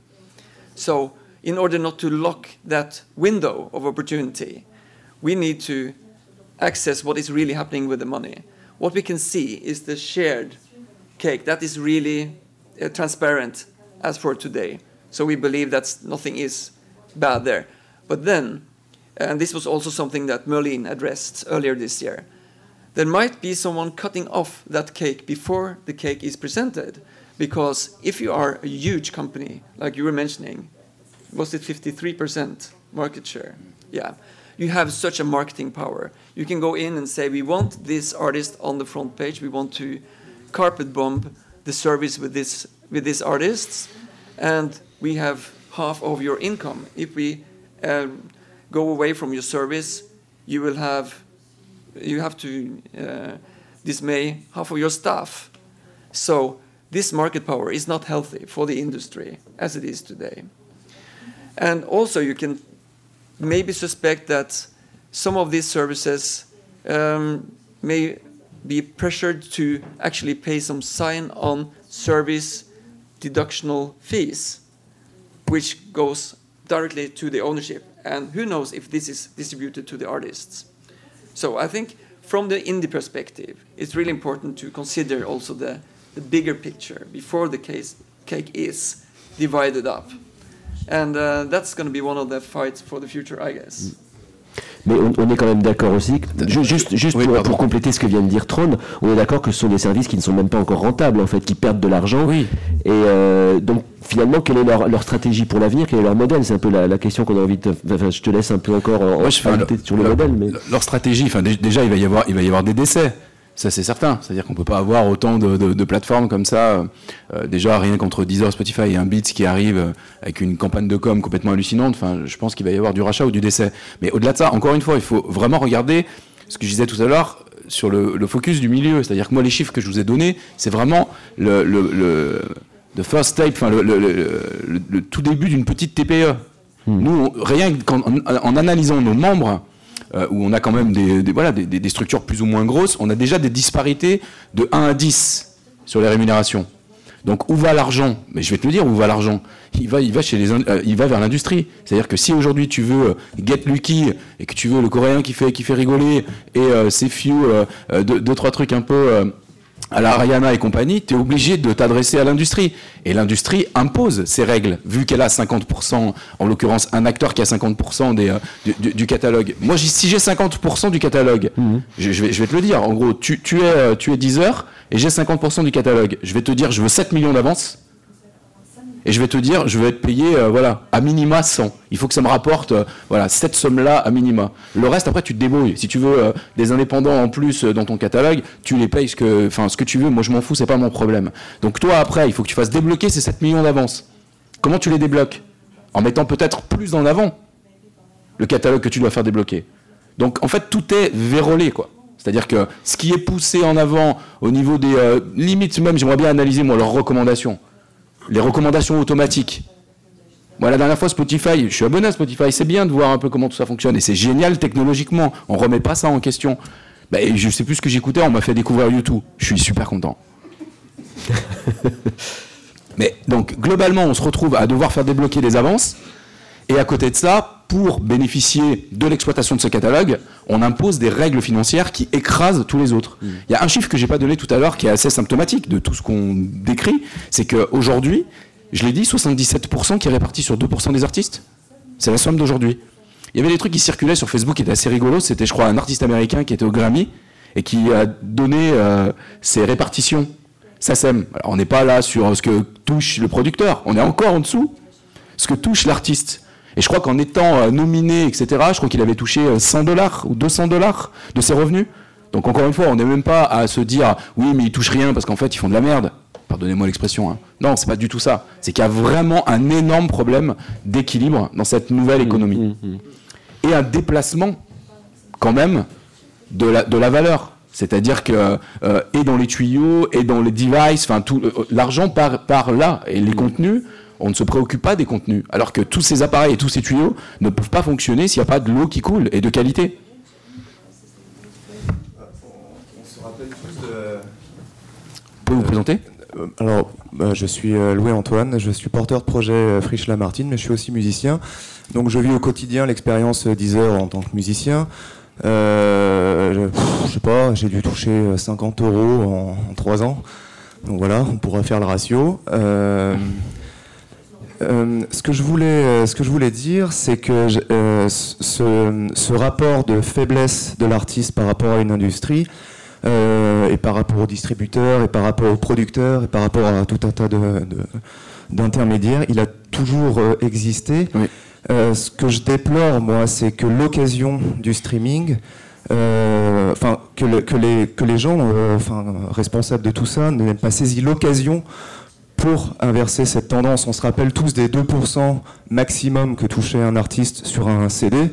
So, in order not to lock that window of opportunity, we need to access what is really happening with the money. What we can see is the shared cake that is really uh, transparent as for today. So we believe that nothing is bad there. But then and this was also something that Merlin addressed earlier this year. There might be someone cutting off that cake before the cake is presented. Because if you are a huge company, like you were mentioning, was it 53% market share? Yeah. You have such a marketing power. You can go in and say, we want this artist on the front page. We want to carpet bomb the service with this with these artists, and we have half of your income. If we uh, go away from your service, you will have you have to uh, dismay half of your staff. So this market power is not healthy for the industry as it is today. And also, you can maybe suspect that some of these services um, may be pressured to actually pay some sign on service deductional fees, which goes directly to the ownership and who knows if this is distributed to the artists. So I think from the indie perspective, it's really important to consider also the, the bigger picture before the case, cake is divided up. and uh, that's going to be one of the fights for the future, I guess. Mais on, on est quand même d'accord aussi, que- ju- juste, juste Oui, pour, compléter ce que vient de dire Tron, on est d'accord que ce sont des services qui ne sont même pas encore rentables, en fait, qui perdent de l'argent. Oui. Et euh, donc, finalement, quelle est leur, leur stratégie pour l'avenir? Quel est leur modèle? C'est un peu la, la question qu'on a envie de. Enfin, je te laisse un peu encore en, Moi, je sur le leur- modèle. Mais... Leur stratégie, enfin, dé- déjà, il va y avoir, il va y avoir des décès. Ça, c'est certain. C'est-à-dire qu'on peut pas avoir autant de, de- de plateformes comme ça. Euh, déjà, rien qu'entre Deezer, Spotify et un Beats qui arrive euh, avec une campagne de com complètement hallucinante. Enfin, je pense qu'il va y avoir du rachat ou du décès. Mais au-delà de ça, encore une fois, il faut vraiment regarder ce que je disais tout à l'heure sur le, le focus du milieu. C'est-à-dire que moi, les chiffres que je vous ai donnés, c'est vraiment le, le, le the first enfin, le, tout début d'une petite TPE. Nous, on- rien qu'en en, en analysant nos membres, euh, où on a quand même des, structures plus ou moins grosses, on a déjà des disparités de 1 à 10 sur les rémunérations. Donc où va l'argent? Mais je vais te le dire, où va l'argent? Il va, euh, il va vers l'industrie. C'est-à-dire que si aujourd'hui tu veux euh, Get Lucky et que tu veux le coréen qui fait, rigoler et euh, c'est few, deux, deux, trois trucs un peu à la Rihanna et compagnie, tu es obligé de t'adresser à l'industrie. Et l'industrie impose ses règles, vu qu'elle a 50%, en l'occurrence un acteur qui a 50% des, euh, du, du- du catalogue. Moi, si j'ai 50% du catalogue, je, je vais, je vais te le dire, en gros, tu, tu es, euh, tu es 10 heures et j'ai 50% du catalogue. Je vais te dire, je veux 7 millions d'avance. Et je vais te dire, je vais être payé, euh, voilà, à minima 100. Il faut que ça me rapporte, euh, voilà, cette somme-là à minima. Le reste, après, tu te débrouilles. Si tu veux euh, des indépendants en plus dans ton catalogue, tu les payes ce que, ce que tu veux. Moi, je m'en fous, c'est pas mon problème. Donc toi, après, il faut que tu fasses débloquer ces 7 millions d'avance. Comment tu les débloques? En mettant peut-être plus en avant le catalogue que tu dois faire débloquer. Donc, en fait, tout est vérolé, quoi. C'est-à-dire que ce qui est poussé en avant au niveau des limites, même, j'aimerais bien analyser, moi, leurs recommandations les recommandations automatiques. Moi, la dernière fois, Spotify, je suis abonné à Spotify, c'est bien de voir un peu comment tout ça fonctionne, et c'est génial technologiquement, on remet pas ça en question. Et je sais plus ce que j'écoutais, on m'a fait découvrir YouTube, je suis super content. Mais donc, globalement, on se retrouve à devoir faire débloquer des avances, et à côté de ça, pour bénéficier de l'exploitation de ce catalogue, on impose des règles financières qui écrasent tous les autres. Il y a un chiffre que j'ai pas donné tout à l'heure qui est assez symptomatique de tout ce qu'on décrit, c'est qu'aujourd'hui, je l'ai dit, 77% qui est réparti sur 2% des artistes. C'est la somme d'aujourd'hui. Il y avait des trucs qui circulaient sur Facebook qui étaient assez rigolos. C'était, je crois, un artiste américain qui était au Grammy et qui a donné euh, ses répartitions. SACEM. Alors, on n'est pas là sur ce que touche le producteur. On est encore en dessous. Ce que touche l'artiste. Et je crois qu'en étant euh, nominé, etc., je crois qu'il avait touché euh, 100 dollars ou 200 dollars de ses revenus. Donc encore une fois, on n'est même pas à se dire oui, mais ils touchent rien parce qu'en fait ils font de la merde. Pardonnez-moi l'expression. Hein. Non, c'est pas du tout ça. C'est qu'il y a vraiment un énorme problème d'équilibre dans cette nouvelle économie et un déplacement quand même de la, de la valeur. C'est-à-dire que euh, et dans les tuyaux et dans les devices, enfin tout euh, l'argent part, part là et les contenus, on ne se préoccupe pas des contenus. Alors que tous ces appareils et tous ces tuyaux ne peuvent pas fonctionner s'il n'y a pas de l'eau qui coule et de qualité. Vous pouvez vous présenter? Euh, Alors, euh, je suis euh, Louis Antoine, je suis porteur de projet Friche Lamartine, mais je suis aussi musicien. Donc, je vis au quotidien l'expérience euh, Deezer en tant que musicien. Je, je sais pas, j'ai dû toucher euh, 50 euros en, en 3 ans. Donc voilà, on pourra faire le ratio. Euh, ce, que je voulais, euh, ce que je voulais dire, c'est que euh, ce, ce rapport de faiblesse de l'artiste par rapport à une industrie, euh, et par rapport aux distributeurs, et par rapport aux producteurs, et par rapport à tout un tas de- de- d'intermédiaires, il a toujours existé. Oui. Ce que je déplore, moi, c'est que l'occasion du streaming, euh, enfin, que, le- que les, que les gens euh, responsables de tout ça n'aient pas saisi l'occasion inverser cette tendance. On se rappelle tous des 2% maximum que touchait un artiste sur un CD,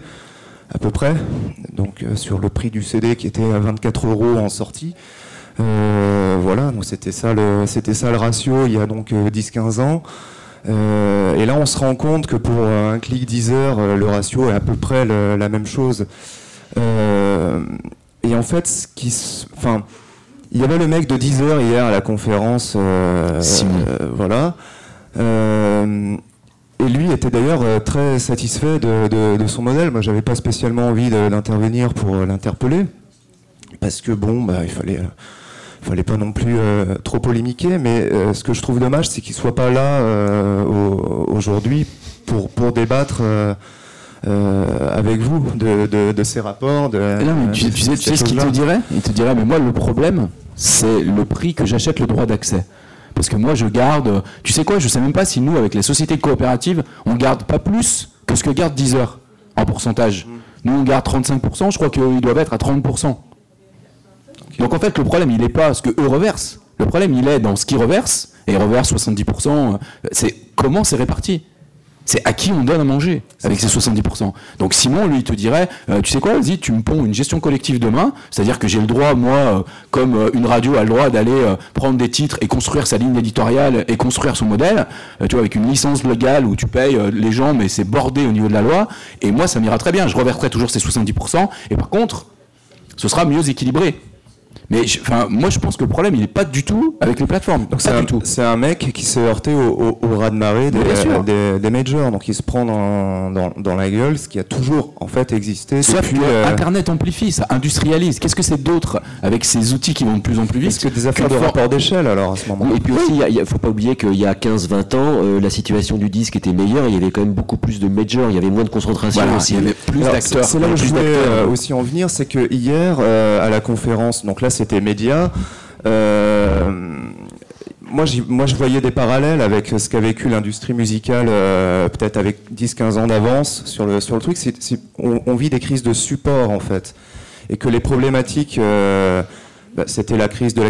à peu près, donc euh, sur le prix du CD qui était à 24 euros en sortie. Euh, voilà, donc c'était ça, le, c'était ça le ratio il y a donc euh, 10-15 ans. Euh, et là, on se rend compte que pour un clic Deezer, euh, le ratio est à peu près la même chose. Et en fait, ce qui, enfin, il y avait le mec de Deezer hier à la conférence, euh, Simon. euh, voilà. Euh, et lui était d'ailleurs très satisfait de, de- de son modèle. Moi, j'avais pas spécialement envie d'intervenir pour l'interpeller, parce que bon, bah, il fallait, euh, fallait pas non plus trop polémiquer. Mais ce que je trouve dommage, c'est qu'il soit pas là au- aujourd'hui pour, pour débattre euh, avec vous de, de- de ces rapports. De, Non, mais tu, tu sais, tu sais ce qu'il te dirait? Il te dirait, mais moi, le problème, c'est le prix que j'achète le droit d'accès. Parce que moi, je garde. Tu sais quoi? Je sais même pas si nous, avec les sociétés coopératives, on garde pas plus que ce que garde Deezer en pourcentage. Nous, on garde 35%, je crois qu'ils doivent être à 30%. Donc en fait, le problème, il n'est pas ce que eux reversent. Le problème, il est dans ce qu'ils reversent, et ils reversent 70%. euh, C'est comment c'est réparti? C'est à qui on donne à manger avec ces 70%. Donc Simon, lui, te dirait, euh, tu sais quoi, vas-y, tu me ponds une gestion collective demain, c'est-à-dire que j'ai le droit, moi, euh, comme euh, une radio a le droit d'aller prendre des titres et construire sa ligne éditoriale et construire son modèle, tu vois, avec une licence légale où tu payes les gens, mais c'est bordé au niveau de la loi, et moi, ça m'ira très bien, je reverserai toujours ces 70%, et par contre, ce sera mieux équilibré. Mais je- enfin, moi, je pense que le problème, il n'est pas du tout avec les plateformes. Donc un, du tout. c'est un mec qui s'est heurté au, au, au Mais bien sûr. des, des majors, donc il se prend dans, dans, dans la gueule, ce qui a toujours en fait existé Sauf depuis. que euh, Internet amplifie, ça industrialise. Qu'est-ce que c'est d'autre avec ces outils qui vont de plus en plus vite Est-ce que des affaires de for- rapport d'échelle alors à ce moment-là Et puis aussi, il ne faut pas oublier qu'il y a 15-20 ans, euh, la situation du disque était meilleure. Il y avait quand même beaucoup plus de majors, il y avait moins de concentration Voilà, aussi. il y avait plus Alors, d'acteurs. C'est c'est là où je voulais euh, aussi en venir, c'est que hier euh, à la conférence, donc là c'était média. euh, moi, moi, je voyais des parallèles avec ce qu'a vécu l'industrie musicale, euh, peut-être avec 10-15 ans d'avance sur le, sur le truc. On vit des crises de support, en fait. Et que les problématiques, euh, bah, c'était la crise de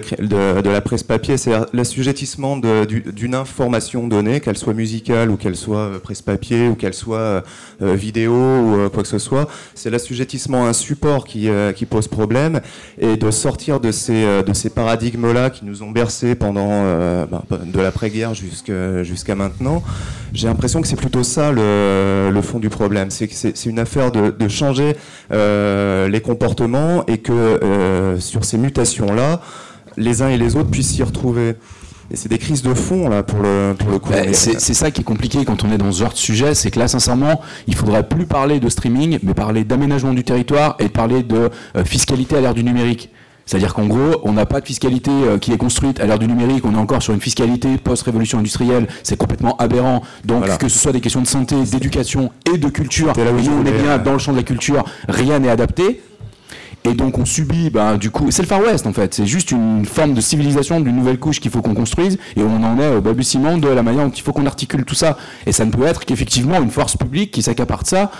la, presse papier, c'est l'assujettissement d'une information donnée, qu'elle soit musicale ou qu'elle soit euh, presse papier ou qu'elle soit euh, euh, vidéo ou quoi que ce soit. C'est l'assujettissement à un support qui, pose problème et de sortir de ces, paradigmes-là qui nous ont bercés pendant euh, ben, de l'après-guerre jusqu'à maintenant. J'ai l'impression que c'est plutôt ça le, fond du problème. C'est une affaire de, changer les comportements et que sur ces mutations-là, les uns et les autres puissent s'y retrouver. Et c'est des crises de fond là pour le, pour le coup. Bah, c'est ça qui est compliqué quand on est dans ce genre de sujet, c'est que là, sincèrement, il faudrait plus parler de streaming, mais parler d'aménagement du territoire et parler de euh, fiscalité à l'ère du numérique. C'est-à-dire qu'en gros, on n'a pas de fiscalité euh, qui est construite à l'ère du numérique, on est encore sur une fiscalité post-révolution industrielle, c'est complètement aberrant. Donc Voilà. que ce soit des questions de santé, d'éducation et de culture, là où on est bien euh, dans le champ de la culture, rien n'est adapté. Et donc on subit, ben, du coup, c'est le Far West en fait. C'est juste une forme de civilisation d'une nouvelle couche qu'il faut qu'on construise, et on en est au balbutiement de la manière dont il faut qu'on articule tout ça. Et ça ne peut être qu'effectivement une force publique qui s'accapare de ça.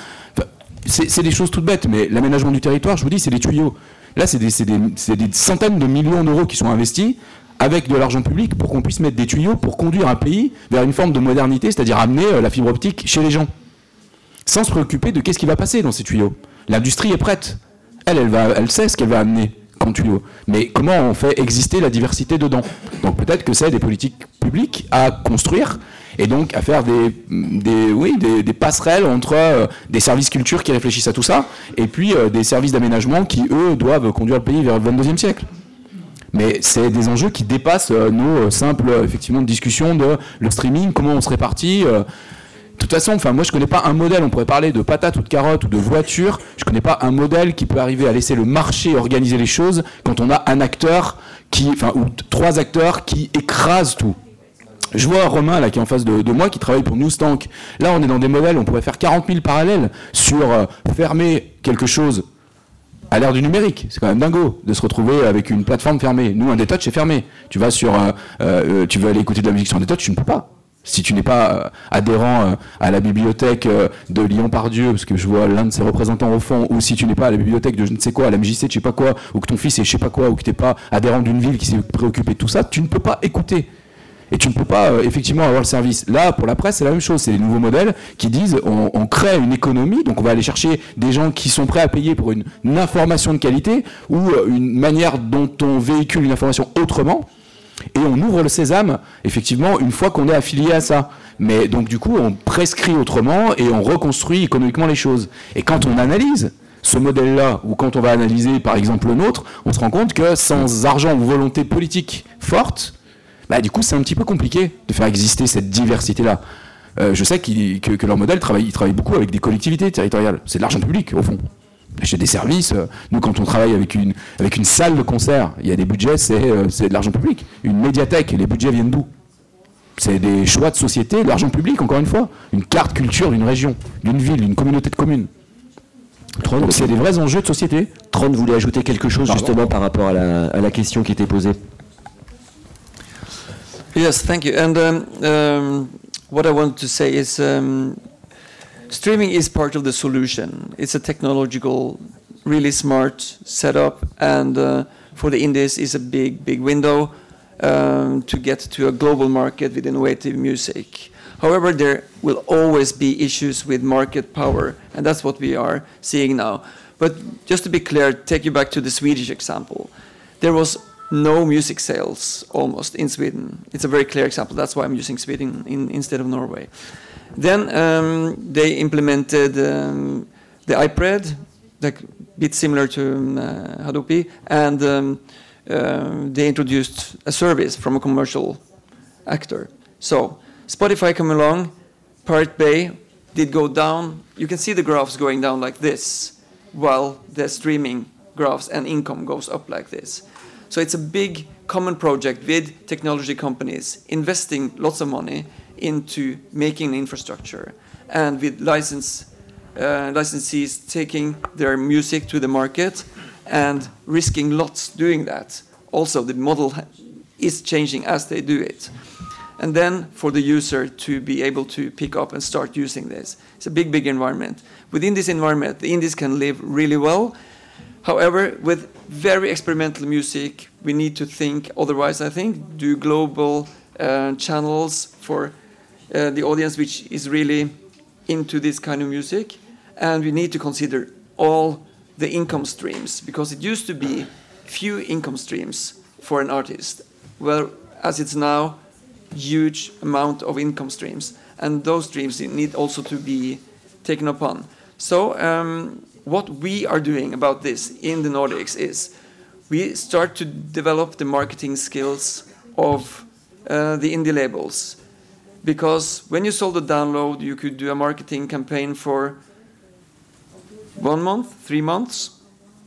C'est des choses toutes bêtes, mais l'aménagement du territoire, je vous dis, c'est des tuyaux. Là, c'est des, des centaines de millions d'euros qui sont investis avec de l'argent public pour qu'on puisse mettre des tuyaux pour conduire un pays vers une forme de modernité, c'est-à-dire amener euh, la fibre optique chez les gens sans se préoccuper de qu'est-ce qui va passer dans ces tuyaux. L'industrie est prête. Elle, elle, va, elle sait ce qu'elle va amener comme tuyau. Mais comment on fait exister la diversité dedans? Donc peut-être que c'est des politiques publiques à construire et donc à faire des, des, oui, des, passerelles entre euh, des services culture qui réfléchissent à tout ça et puis euh, des services d'aménagement qui, eux, doivent conduire le pays vers le 22e siècle. Mais c'est des enjeux qui dépassent euh, nos simples effectivement discussions de le streaming, comment on se répartit. De toute façon, enfin, moi je connais pas un modèle, on pourrait parler de patate ou de carotte ou de voiture, je connais pas un modèle qui peut arriver à laisser le marché organiser les choses quand on a un acteur qui, enfin, ou trois acteurs qui écrasent tout. Je vois Romain là qui est en face de, moi qui travaille pour Newstank. Là on est dans des modèles, on pourrait faire 40 000 parallèles sur euh, fermer quelque chose à l'ère du numérique. C'est quand même dingo de se retrouver avec une plateforme fermée. Nous, un Detouch est fermé. Tu vas sur, euh, euh, tu veux aller écouter de la musique sur un Detouch, tu ne peux pas. Si tu n'es pas euh, adhérent euh, à la bibliothèque euh, de Lyon-Pardieu, parce que je vois l'un de ses représentants au fond, ou si tu n'es pas à la bibliothèque de je ne sais quoi, à la MJC de je sais pas quoi, ou que ton fils est je sais pas quoi, ou que tu n'es pas adhérent d'une ville qui s'est préoccupée de tout ça, tu ne peux pas écouter. Et tu ne peux pas effectivement avoir le service. Là, pour la presse, c'est la même chose. C'est les nouveaux modèles qui disent on, crée une économie, donc on va aller chercher des gens qui sont prêts à payer pour une, information de qualité ou une manière dont on véhicule une information autrement. Et on ouvre le sésame, effectivement, une fois qu'on est affilié à ça. Mais donc, du coup, on prescrit autrement et on reconstruit économiquement les choses. Et quand on analyse ce modèle-là, ou quand on va analyser, par exemple, le nôtre, on se rend compte que sans argent ou volonté politique forte, bah, du coup, c'est un petit peu compliqué de faire exister cette diversité-là. Euh, je sais que, que leur modèle travaille, ils travaillent beaucoup avec des collectivités territoriales. C'est de l'argent public, au fond. Chez des services, euh, nous, quand on travaille avec une, avec une salle de concert, il y a des budgets, c'est euh, c'est de l'argent public. Une médiathèque, les budgets viennent d'où? C'est des choix de société, de l'argent public, encore une fois. Une carte culture d'une région, d'une ville, d'une communauté de communes. Donc c'est des vrais enjeux de société. Tron voulait ajouter quelque chose Pardon. justement par rapport à la, à la question qui était posée. Yes, thank you. And um, um, what I want to say is um, streaming is part of the solution. It's a technological, really smart setup, and uh, for the indies, is a big, big window um, to get to a global market with innovative music. However, there will always be issues with market power, and that's what we are seeing now. But just to be clear, take you back to the Swedish example. There was no music sales almost in Sweden. It's a very clear example. That's why I'm using Sweden in, instead of Norway. Then um, they implemented um, the iPad, like a bit similar to um, uh, Hadopi, and um, uh, they introduced a service from a commercial actor. So Spotify came along, Pirate Bay did go down. You can see the graphs going down like this, while the streaming graphs and income goes up like this. So it's a big common project with technology companies investing lots of money into making infrastructure, and with license uh, licensees taking their music to the market and risking lots doing that. Also, the model is changing as they do it. And then for the user to be able to pick up and start using this. It's a big, big environment. Within this environment, the indies can live really well. However, with very experimental music, we need to think otherwise, I think, do global uh, channels for uh, the audience which is really into this kind of music. And we need to consider all the income streams because it used to be few income streams for an artist, well, as it's now, huge amount of income streams, and those streams need also to be taken upon. So, um, what we are doing about this in the Nordics is we start to develop the marketing skills of uh, the indie labels, because when you sold a download, you could do a marketing campaign for one month, three months.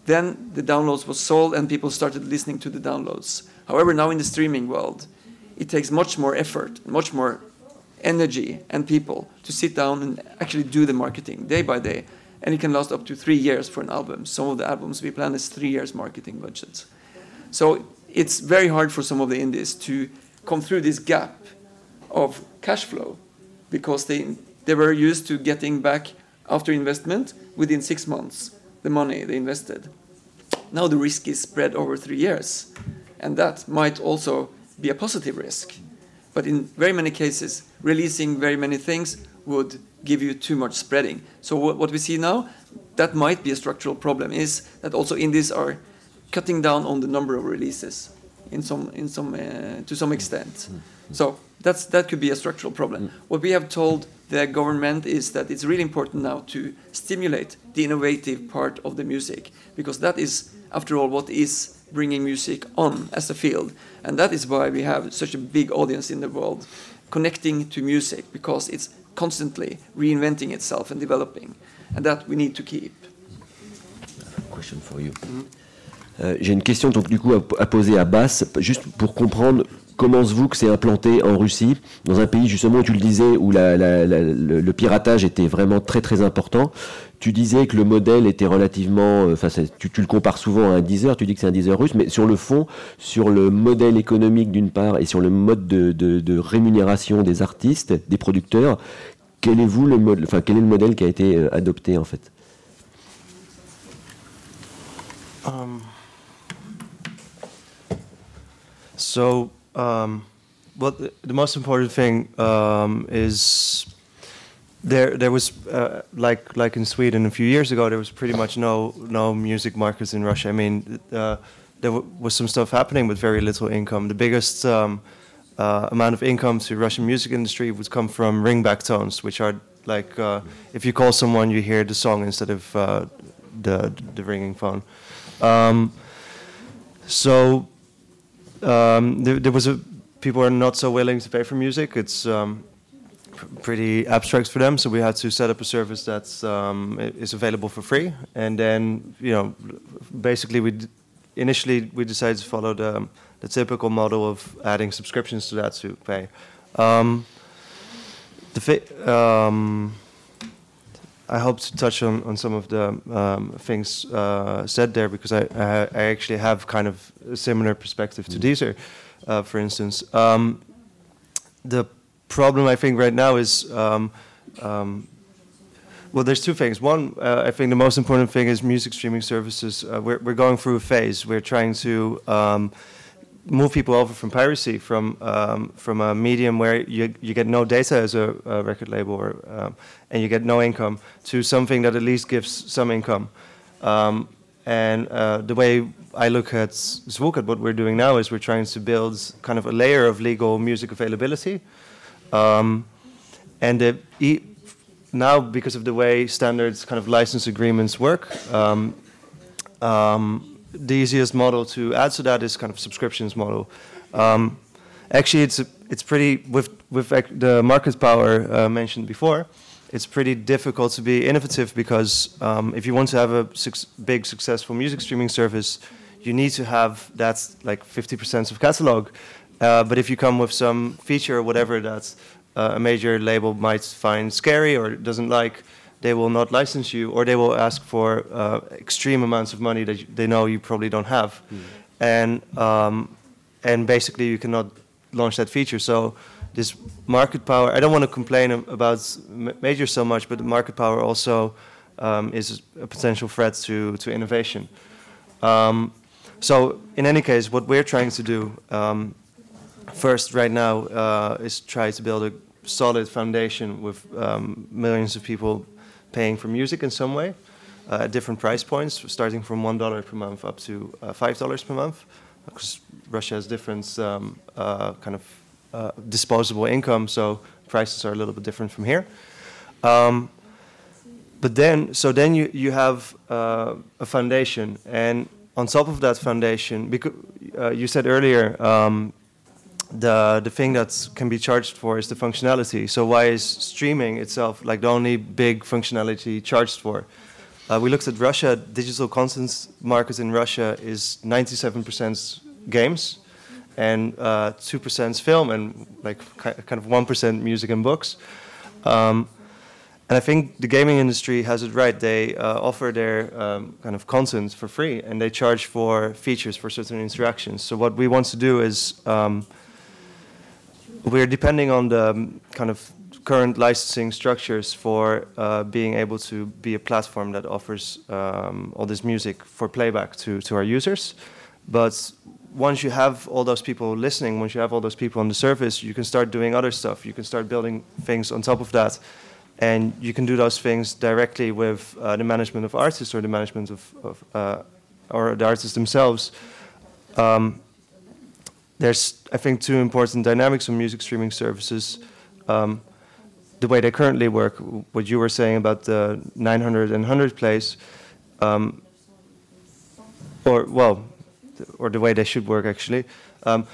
Then the downloads was sold and people started listening to the downloads. However, now in the streaming world, it takes much more effort, much more energy and people to sit down and actually do the marketing day by day. And it can last up to three years for an album. Some of the albums we plan is three years marketing budgets. So it's very hard for some of the indies to come through this gap of cash flow because they, they were used to getting back after investment within six months the money they invested. Now the risk is spread over three years, and that might also be a positive risk. But in very many cases, releasing very many things would give you too much spreading. So what, what we see now, that might be a structural problem, is that also indies are cutting down on the number of releases in some, in some, uh, to some mm-hmm. extent. Mm-hmm. So that's, that could be a structural problem. Mm-hmm. What we have told the government is that it's really important now to stimulate the innovative part of the music, because that is, after all, what is bringing music on as a field. And that is why we have such a big audience in the world connecting to music, because it's constantly reinventing itself and developing. And that we need to keep. A question for you. Euh, J'ai une question donc du coup à, poser à Bass, juste pour comprendre comment Zvuk s'est implanté en Russie, dans un pays justement où tu le disais où le, piratage était vraiment très très important. Tu disais que le modèle était relativement, euh, enfin c'est- tu, le compares souvent à un Deezer, tu dis que c'est un Deezer russe, mais sur le fond, sur le modèle économique d'une part et sur le mode de, rémunération des artistes, des producteurs, quel est vous le enfin quel est le modèle qui a été euh, adopté en fait? So, um, well, the, the most important thing um, is there. There was uh, like like in Sweden a few years ago. There was pretty much no no music markets in Russia. I mean, uh, there was some stuff happening with very little income. The biggest um, uh, amount of income to Russian music industry would come from ringback tones, which are like uh, if you call someone, you hear the song instead of uh, the the ringing phone. Um, so um, there, there was a people are not so willing to pay for music. It's um, pretty abstract for them. So we had to set up a service that's um, is available for free, and then you know, basically we initially we decided to follow the the typical model of adding subscriptions to that to pay. Um, the um, I hope to touch on, on some of the um, things uh, said there because I, I, I actually have kind of a similar perspective to Deezer, uh, for instance. Um, the problem I think right now is um, um, well, there's two things. One, uh, I think the most important thing is music streaming services. Uh, we're, we're going through a phase. We're trying to um, move people over from piracy, from um, from a medium where you you get no data as a, a record label, or, um, and you get no income, to something that at least gives some income. Um, and uh, the way I look at Zvuk, at what we're doing now, is we're trying to build kind of a layer of legal music availability. Um, and the now, because of the way standards kind of license agreements work, um, um, the easiest model to add to that is kind of subscriptions model. Um, actually, it's it's pretty with with the market power uh, mentioned before. It's pretty difficult to be innovative because um, if you want to have a big successful music streaming service, you need to have that like 50% of catalog. Uh, but if you come with some feature or whatever that uh, a major label might find scary or doesn't like, they will not license you, or they will ask for uh, extreme amounts of money that they know you probably don't have, mm. and um, and basically you cannot launch that feature. So this market power, I don't want to complain about major so much, but the market power also um, is a potential threat to to innovation. Um, so in any case, what we're trying to do um, first right now uh, is try to build a solid foundation with um, millions of people paying for music in some way uh, at different price points, starting from one dollar per month up to uh, five dollars per month, because Russia has different um, uh, kind of uh, disposable income, so prices are a little bit different from here. Um, but then, so then you you have uh, a foundation, and on top of that foundation, because you said earlier um, the the thing that can be charged for is the functionality. So why is streaming itself like the only big functionality charged for? Uh, we looked at Russia. Digital content market in Russia is 97% games, and uh, 2% film, and like kind of 1% music and books. Um, and I think the gaming industry has it right. They uh, offer their um, kind of content for free, and they charge for features for certain interactions. So what we want to do is um, we're depending on the um, kind of current licensing structures for uh, being able to be a platform that offers um, all this music for playback to, to our users. But once you have all those people listening, once you have all those people on the service, you can start doing other stuff. You can start building things on top of that. And you can do those things directly with uh, the management of artists or the management of, of uh, or the artists themselves. Um, there's, I think, two important dynamics of music streaming services. Um, the way they currently work, what you were saying about the 900 and 100 plays, um, or, well, or the way they should work actually. Um,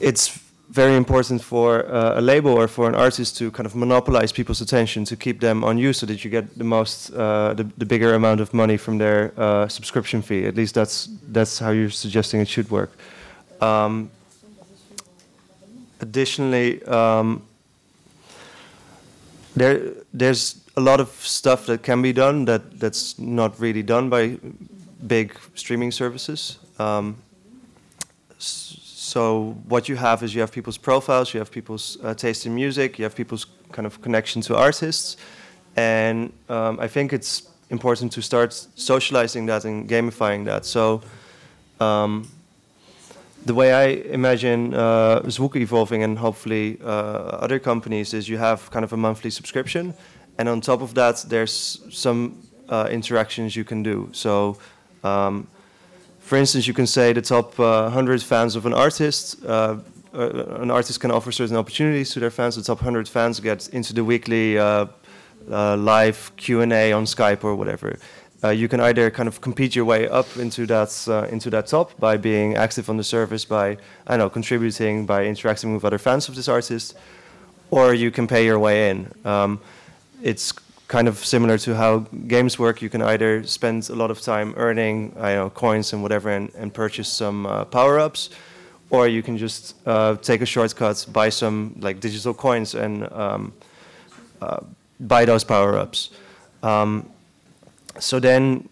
it's very important for uh, a label or for an artist to kind of monopolize people's attention to keep them on you so that you get the most uh, the, the, bigger amount of money from their uh, subscription fee. At least that's that's how you're suggesting it should work. Um, additionally um, there there's a lot of stuff that can be done that that's not really done by big streaming services. Um, so what you have is you have people's profiles, you have people's uh, taste in music, you have people's kind of connection to artists, and um, I think it's important to start socializing that and gamifying that. So um, the way I imagine uh, Zvuk evolving and hopefully uh, other companies is you have kind of a monthly subscription, and on top of that, there's some uh, interactions you can do. So um, for instance, you can say the top uh, 100 fans of an artist. Uh, uh, an artist can offer certain opportunities to their fans. The top 100 fans get into the weekly uh, uh, live Q&A on Skype or whatever. You can either kind of compete your way up into that into that top by being active on the service, by I know contributing, by interacting with other fans of this artist, or you can pay your way in. Um, it's kind of similar to how games work. You can either spend a lot of time earning, I know, coins and whatever, and, and purchase some uh, power-ups, or you can just uh, take a shortcut, buy some like digital coins, and um, uh, buy those power ups. Um, so then,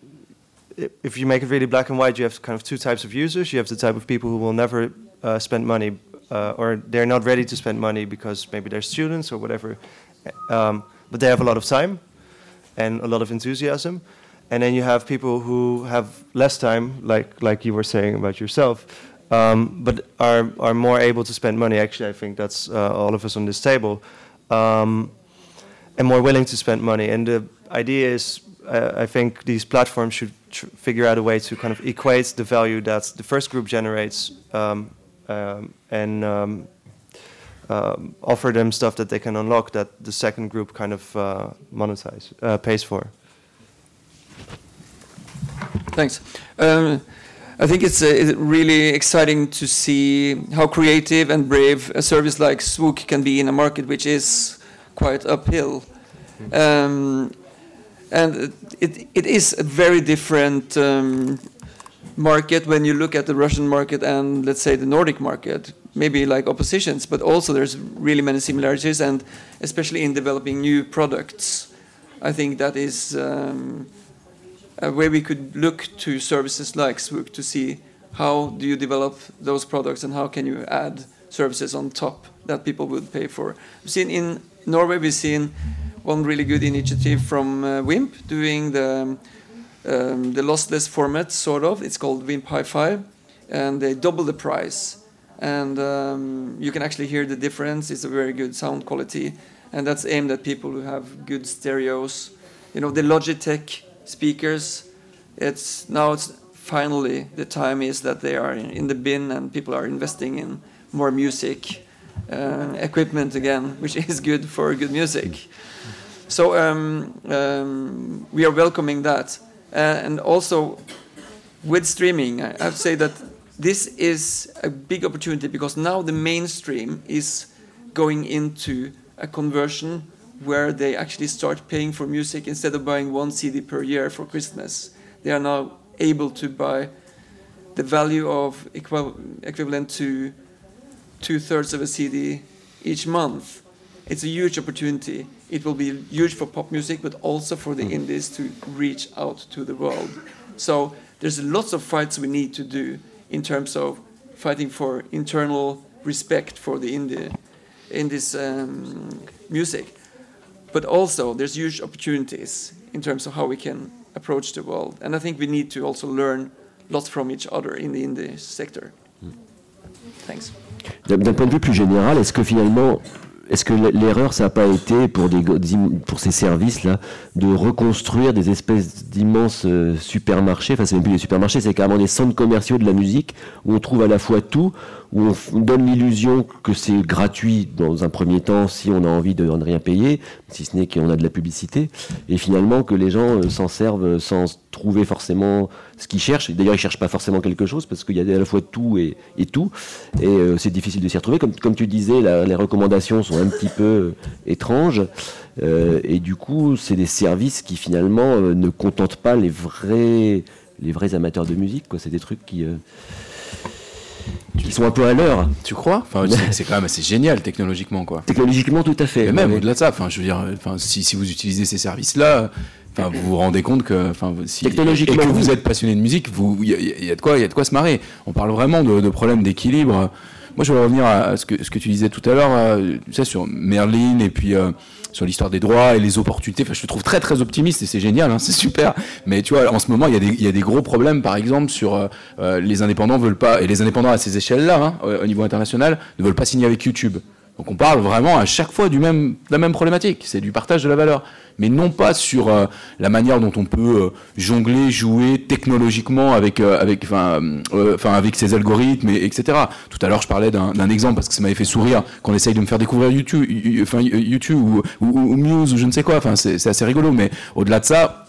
if you make it really black and white, you have kind of two types of users. You have the type of people who will never uh, spend money, uh, or they're not ready to spend money because maybe they're students or whatever, um, but they have a lot of time and a lot of enthusiasm. And then you have people who have less time, like like you were saying about yourself, um, but are are more able to spend money. Actually, I think that's uh, all of us on this table, um, and more willing to spend money. And the idea is, uh, I think these platforms should figure out a way to kind of equate the value that the first group generates, um, um, and um, offer them stuff that they can unlock that the second group kind of uh, monetize, uh, pays for. Thanks. Um, I think it's, uh, it's really exciting to see how creative and brave a service like Swook can be in a market which is quite uphill. Um, and it, it is a very different um, market when you look at the Russian market and let's say the Nordic market. Maybe like oppositions, but also there's really many similarities, and especially in developing new products. I think that is um, where we could look to services like Swook to see how do you develop those products and how can you add services on top that people would pay for. We've seen in Norway, we've seen one really good initiative from uh, WIMP doing the um, the lossless format, sort of. It's called WIMP Hi-Fi, and they double the price, and um, you can actually hear the difference. It's a very good sound quality, and that's aimed at people who have good stereos. You know, the Logitech speakers. It's now it's finally the time is that they are in, in the bin and people are investing in more music uh, equipment again, which is good for good music. So um, um, we are welcoming that, uh, and also with streaming, I to say that this is a big opportunity because now the mainstream is going into a conversion where they actually start paying for music instead of buying one CD per year for Christmas. They are now able to buy the value of equi- equivalent to two thirds of a CD each month. It's a huge opportunity. It will be huge for pop music, but also for the mm. indies to reach out to the world. So there's lots of fights we need to do in terms of fighting for internal respect for the indie in this um, music. But also there's huge opportunities in terms of how we can approach the world. And I think we need to also learn lots from each other in the indie sector. Thanks. D'un d'un point de vue plus général, est-ce que finalement, est-ce que l'erreur, ça n'a pas été pour, des, pour ces services-là de reconstruire des espèces d'immenses euh, supermarchés, enfin c'est même plus des supermarchés, c'est carrément des centres commerciaux de la musique où on trouve à la fois tout, où on, donne l'illusion que c'est gratuit dans un premier temps si on a envie de ne rien payer, si ce n'est qu'on a de la publicité, et finalement que les gens euh, s'en servent sans trouver forcément ce qu'ils cherchent. D'ailleurs, ils cherchent pas forcément quelque chose parce qu'il y a à la fois tout et, tout, et euh, c'est difficile de s'y retrouver. Comme, tu disais, les recommandations sont un petit peu euh, étranges, et du coup, c'est des services qui finalement ne contentent pas les vrais, amateurs de musique. C'est des trucs qui, qui sont un peu à l'heure. Tu crois Enfin, c'est- quand même assez génial technologiquement, quoi. Technologiquement, tout à fait. Et même Ouais. au-delà de ça, enfin, je veux dire, enfin, si, si vous utilisez ces services-là, enfin, vous vous rendez compte que, enfin, si, Technologiquement, et que vous êtes passionné de musique, vous, il y, a- il y a de quoi, il y a de quoi se marrer. On parle vraiment de, de problèmes d'équilibre. Moi, je voudrais revenir à ce que, ce que tu disais tout à l'heure, euh, tu sais, sur Merlin et puis euh, sur l'histoire des droits et les opportunités. Enfin, je te trouve très très optimiste et c'est génial, hein, c'est super. Mais tu vois, en ce moment, il y, a des- gros problèmes, par exemple, sur euh, euh, les indépendants veulent pas et les indépendants à ces échelles-là, hein, au au niveau international, ne veulent pas signer avec YouTube. Donc on parle vraiment à chaque fois du même, de la même problématique, c'est du partage de la valeur, mais non pas sur euh, la manière dont on peut euh, jongler, jouer technologiquement avec, euh, avec, enfin, euh, avec ces algorithmes, et, etc. Tout à l'heure je parlais d'un exemple parce que ça m'avait fait sourire qu'on essaye de me faire découvrir YouTube, YouTube ou, ou, ou Muse ou je ne sais quoi. Enfin c'est assez rigolo, mais au-delà de ça,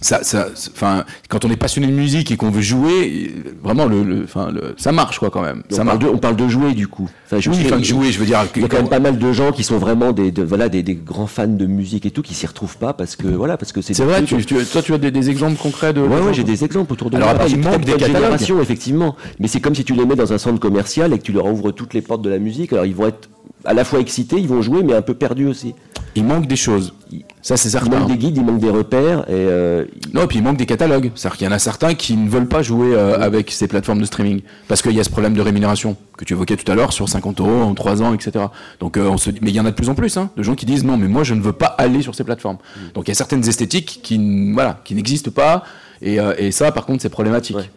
ça, ça, enfin, quand on est passionné de musique et qu'on veut jouer, vraiment, le, le, enfin, le, ça marche quoi quand même. On ça parle, marche. de, on parle de jouer du coup. Enfin, je Oui, enfin, de jouer, je veux dire. Il y a quand même pas mal de gens qui sont vraiment des, de- voilà, des, des grands fans de musique et tout, qui s'y retrouvent pas parce que voilà, parce que c'est. C'est vrai, tu, tu- toi tu as des, des exemples concrets de. Ouais, ouais, j'ai des exemples autour de Alors moi. après, il manque des catalogues. effectivement. Mais c'est comme si tu les mets dans un centre commercial et que tu leur ouvres toutes les portes de la musique. Alors ils vont être à la fois excités, ils vont jouer, mais un peu perdus aussi. Il manque des choses. Ça c'est Il certain. manque des guides, il manque des repères. Et euh, Non, et puis il manque des catalogues. C'est-à-dire qu'il y en a certains qui ne veulent pas jouer euh, avec ces plateformes de streaming. Parce qu'il y a ce problème de rémunération que tu évoquais tout à l'heure sur 50 euros en 3 ans, etc. Donc, euh, on se dit, mais il y en a de plus en plus, hein, de gens qui disent non, mais moi je ne veux pas aller sur ces plateformes. Donc il y a certaines esthétiques qui, voilà, qui n'existent pas. Et, et ça, par contre, c'est problématique. Ouais.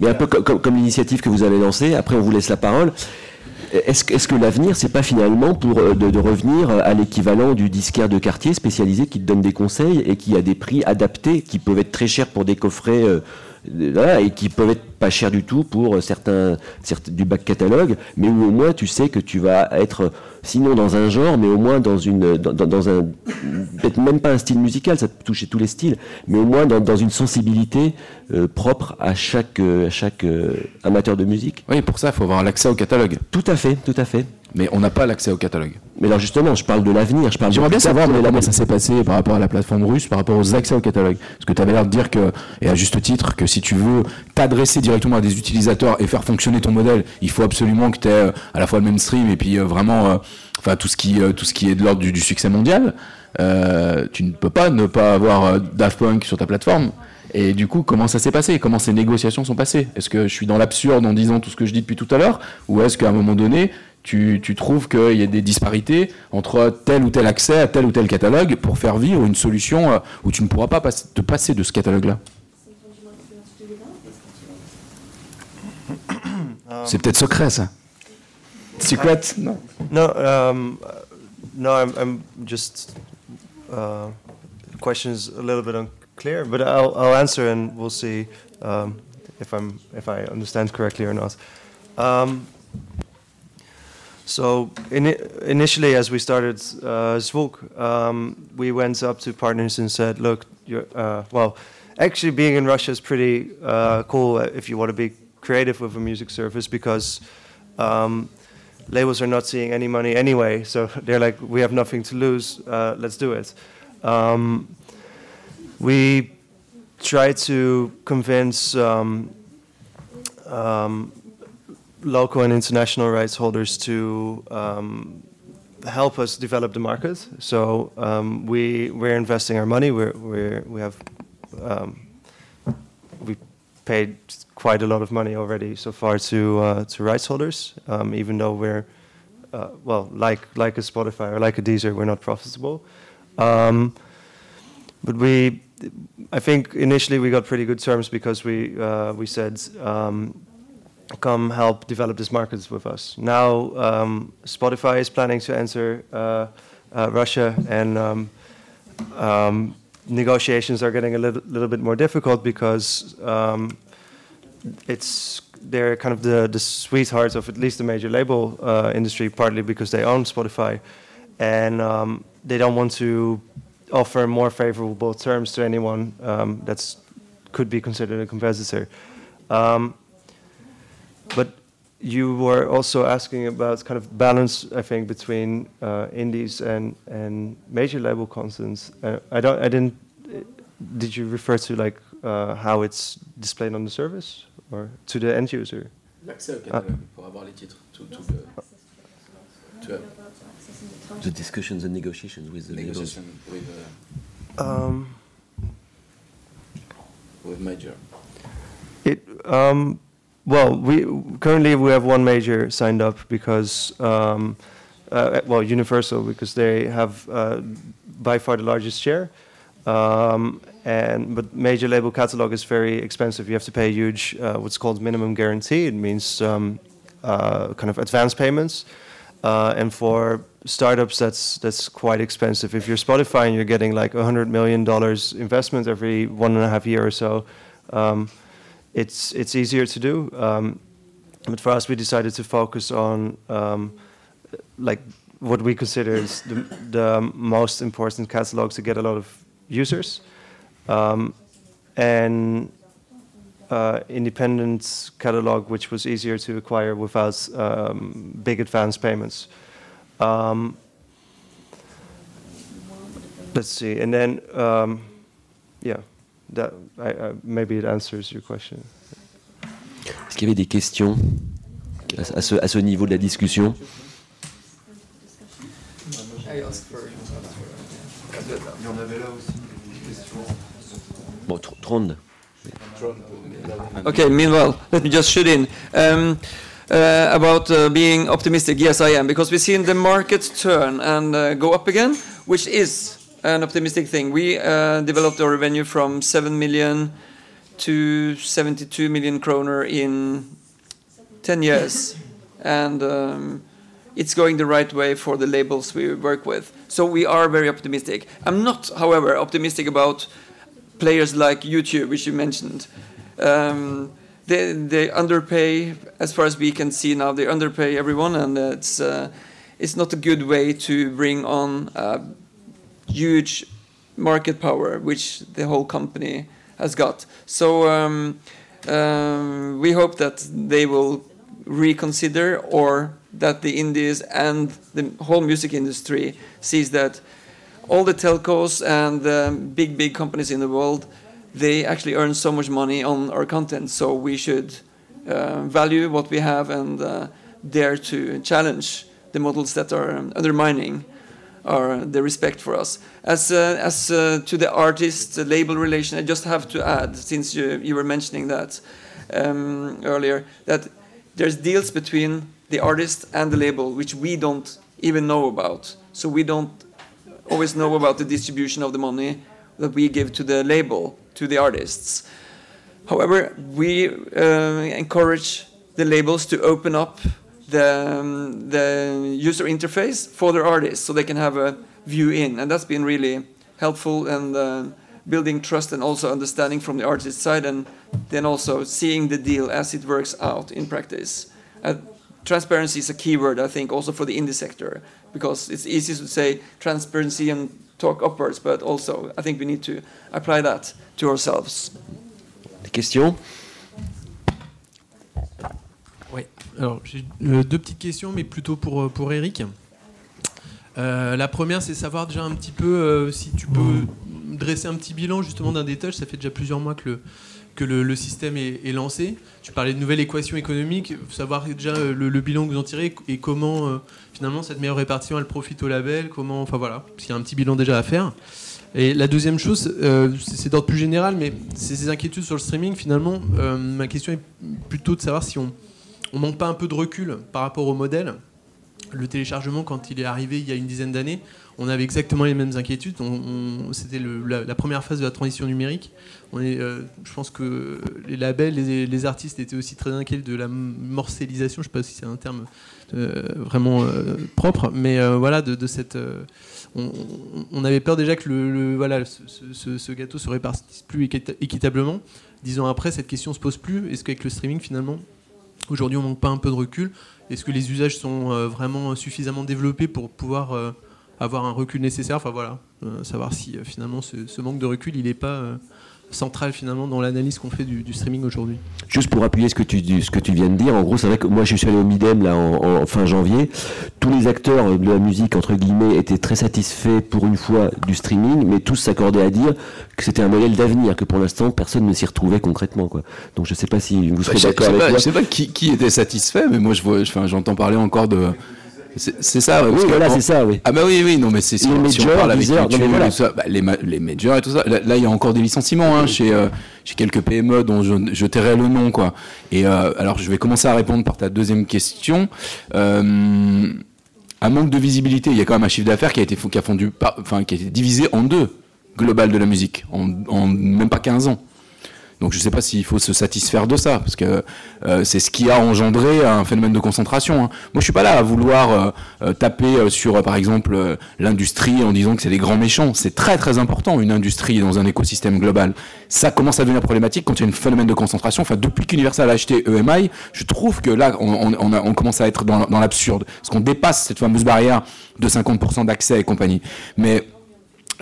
Mais un peu comme- comme l'initiative que vous avez lancée, après on vous laisse la parole. Est-ce que, est-ce que l'avenir, c'est pas finalement pour euh, de, de revenir à l'équivalent du disquaire de quartier spécialisé qui te donne des conseils et qui a des prix adaptés, qui peuvent être très chers pour des coffrets et qui peuvent être pas chers du tout pour certains, certains du bac catalogue, mais où au moins tu sais que tu vas être sinon dans un genre, mais au moins dans une dans, dans- dans un peut-être même pas un style musical, ça peut toucher tous les styles, mais au moins dans, dans une sensibilité euh, propre à chaque euh, à chaque euh, amateur de musique. Oui, pour ça, il faut avoir l'accès au catalogue. Tout à fait, tout à fait. Mais on n'a pas l'accès au catalogue. Mais alors justement, je parle de l'avenir, je parle. J'aimerais bien savoir mais la- comment ça s'est passé par rapport à la plateforme russe, par rapport aux accès au catalogue. Parce que tu avais l'air de dire que, et à juste titre, que si tu veux t'adresser directement à des utilisateurs et faire fonctionner ton modèle, il faut absolument que tu aies à la fois le mainstream et puis euh, vraiment euh, enfin, tout, ce qui, euh, tout ce qui est de l'ordre du, du succès mondial. Euh, tu ne peux pas ne pas avoir euh, Daft Punk sur ta plateforme. Et du coup, comment ça s'est passé? Comment ces négociations sont passées? Est-ce que je suis dans l'absurde en disant tout ce que je dis depuis tout à l'heure? Ou est-ce qu'à un moment donné, tu, tu trouves qu'il y a des disparités entre tel ou tel accès à tel ou tel catalogue pour faire vivre une solution euh, où tu ne pourras pas passer- te passer de ce catalogue-là C'est peut-être secret, ça. Secret Non. No, um, no, I'm, I'm just. Uh, the question is a little bit unclear, but I'll, I'll answer and we'll see um, if I'm if I understand correctly or not. Um, so ini initially, as we started uh, Zvuk, um, we went up to partners and said, "Look, uh, well, actually, being in Russia is pretty uh, cool if you want to be creative with a music service because." Um, labels are not seeing any money anyway, so they're like, we have nothing to lose, uh, let's do it. Um, we try to convince um, um, local and international rights holders to um, help us develop the market. So um, we we're investing our money. We're, we're we have um, we paid quite a lot of money already so far to uh, to rights holders, um, even though we're uh, well, like like a Spotify or like a Deezer, we're not profitable. Um, but we, I think initially we got pretty good terms because we uh, we said. Come help develop this market with us. Now um, Spotify is planning to enter uh, uh, Russia, and um, um, negotiations are getting a little, little bit more difficult because um, it's they're kind of the, the sweethearts of at least the major label uh, industry, partly because they own Spotify, and um, they don't want to offer more favorable terms to anyone that's could be considered a competitor. Um, but you were also asking about kind of balance, I think, between uh, indies and, and major label contents. Uh, I don't, I didn't. Did you refer to like uh, how it's displayed on the service or to the end user? L'accès au catalogue, pour avoir les titres. The discussions and negotiations with the labels. Um, with major. It um, well, we currently we have one major signed up because um, uh, well, Universal because they have uh, by far the largest share. Um, and but major label catalog is very expensive. You have to pay a huge uh, what's called minimum guarantee. It means um, uh, kind of advance payments. Uh, and for startups, that's that's quite expensive. If you're Spotify and you're getting like hundred million dollars investment every one and a half year or so, um, it's it's easier to do. Um, but for us, we decided to focus on um, like what we consider is the, the most important catalogs to get a lot of users. um, and uh, independent catalog, which was easier to acquire without um, big advance payments. Um, let's see, and then um, yeah, that I, I, maybe it answers your question. Est-ce qu'il y avait des questions à ce, à ce niveau de la discussion? Bon. Okay, meanwhile, let me just shoot in. Um, uh, about uh, being optimistic, yes, I am, because we've seen the market turn and uh, go up again, which is an optimistic thing. We uh, developed our revenue from 7 million to 72 million kroner in 10 years. And um, it's going the right way for the labels we work with. So we are very optimistic. I'm not, however, optimistic about players like YouTube, which you mentioned. Um, they, they underpay, as far as we can see now, they underpay everyone, and it's, uh, it's not a good way to bring on uh, huge market power, which the whole company has got. So um, um, we hope that they will reconsider or that the indies and the whole music industry sees that all the telcos and the big big companies in the world they actually earn so much money on our content so we should uh, value what we have and uh, dare to challenge the models that are undermining our the respect for us as uh, as uh, to the artist label relation i just have to add since you, you were mentioning that um, earlier that there's deals between the artist and the label which we don't even know about. So we don't always know about the distribution of the money that we give to the label, to the artists. However, we uh, encourage the labels to open up the, um, the user interface for their artists so they can have a view in. And that's been really helpful and uh, building trust and also understanding from the artist side and then also seeing the deal as it works out in practice. Uh, transparency is a key word, I think, also for the indie sector, because it's easy to say transparency and talk upwards, but also I think we need to apply that to ourselves. Des alors j'ai euh, deux petites questions, mais plutôt pour, euh, pour Eric. Euh, la première, c'est savoir déjà un petit peu si tu peux dresser un petit bilan justement d'un détail. Ça fait déjà plusieurs mois que le, que le, système est, lancé. Tu parlais de nouvelles équations économiques, savoir déjà le, bilan que vous en tirez et comment finalement cette meilleure répartition elle profite au label, comment, enfin voilà, qu'il y a un petit bilan déjà à faire. Et la deuxième chose, c'est d'ordre plus général, mais c'est ces inquiétudes sur le streaming. Finalement, ma question est plutôt de savoir si on, on manque pas un peu de recul par rapport au modèle. Le téléchargement, quand il est arrivé il y a une dizaine d'années, on avait exactement les mêmes inquiétudes. C'était la, première phase de la transition numérique. Euh, je pense que les labels, les, artistes étaient aussi très inquiets de la morcellisation. Je ne sais pas si c'est un terme euh, vraiment euh, propre, mais voilà. On, avait peur déjà que le, voilà, ce, gâteau se répartisse plus équitablement. Dix ans après, cette question se pose plus. Est-ce qu'avec le streaming, finalement, aujourd'hui, on manque pas un peu de recul Est-ce que les usages sont vraiment suffisamment développés pour pouvoir avoir un recul nécessaire? Enfin voilà, euh, savoir si euh, finalement ce, manque de recul, il n'est pas euh, central finalement dans l'analyse qu'on fait du, streaming aujourd'hui. Juste pour appuyer ce que tu ce que tu viens de dire, en gros c'est vrai que moi je suis allé au Midem là en, fin janvier, tous les acteurs de la musique entre guillemets étaient très satisfaits pour une fois du streaming, mais tous s'accordaient à dire que c'était un modèle d'avenir, que pour l'instant personne ne s'y retrouvait concrètement quoi. Donc je sais pas si vous serez bah, d'accord avec moi. Je sais pas qui, qui était satisfait, mais moi je vois, j'entends parler encore de c'est ça, oui. voilà, c'est ça, oui. Ah bah oui, oui, non, mais c'est si, les majors, parle avec bah, les, les, majors et tout ça. Là, il y a encore des licenciements hein, chez, euh, chez quelques PME dont je, je tairai le nom, quoi. Et euh, alors, je vais commencer à répondre par ta deuxième question. Euh, un manque de visibilité, il y a quand même un chiffre d'affaires qui a été qui a fondu, enfin, qui a été divisé en deux global de la musique en, en même pas 15 ans. Donc je ne sais pas s'il faut se satisfaire de ça, parce que euh, c'est ce qui a engendré un phénomène de concentration. Hein. Moi, je suis pas là à vouloir euh, euh, taper sur, par exemple, l'industrie en disant que c'est les grands méchants. C'est très très important une industrie dans un écosystème global. Ça commence à devenir problématique quand il y a un phénomène de concentration. Enfin, depuis qu'Universal a acheté EMI, je trouve que là, on, on, on commence à être dans, dans l'absurde, parce qu'on dépasse cette fameuse barrière de 50% d'accès et compagnie. Mais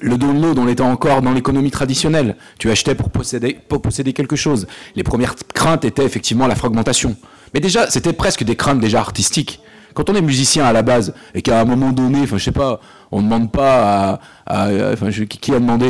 le download, on était encore dans l'économie traditionnelle. Tu achetais pour posséder, pour posséder quelque chose. Les premières craintes étaient effectivement la fragmentation. Mais déjà, c'était presque des craintes déjà artistiques. Quand on est musicien à la base et qu'à un moment donné, enfin je sais pas, on ne demande pas à, enfin, qui a demandé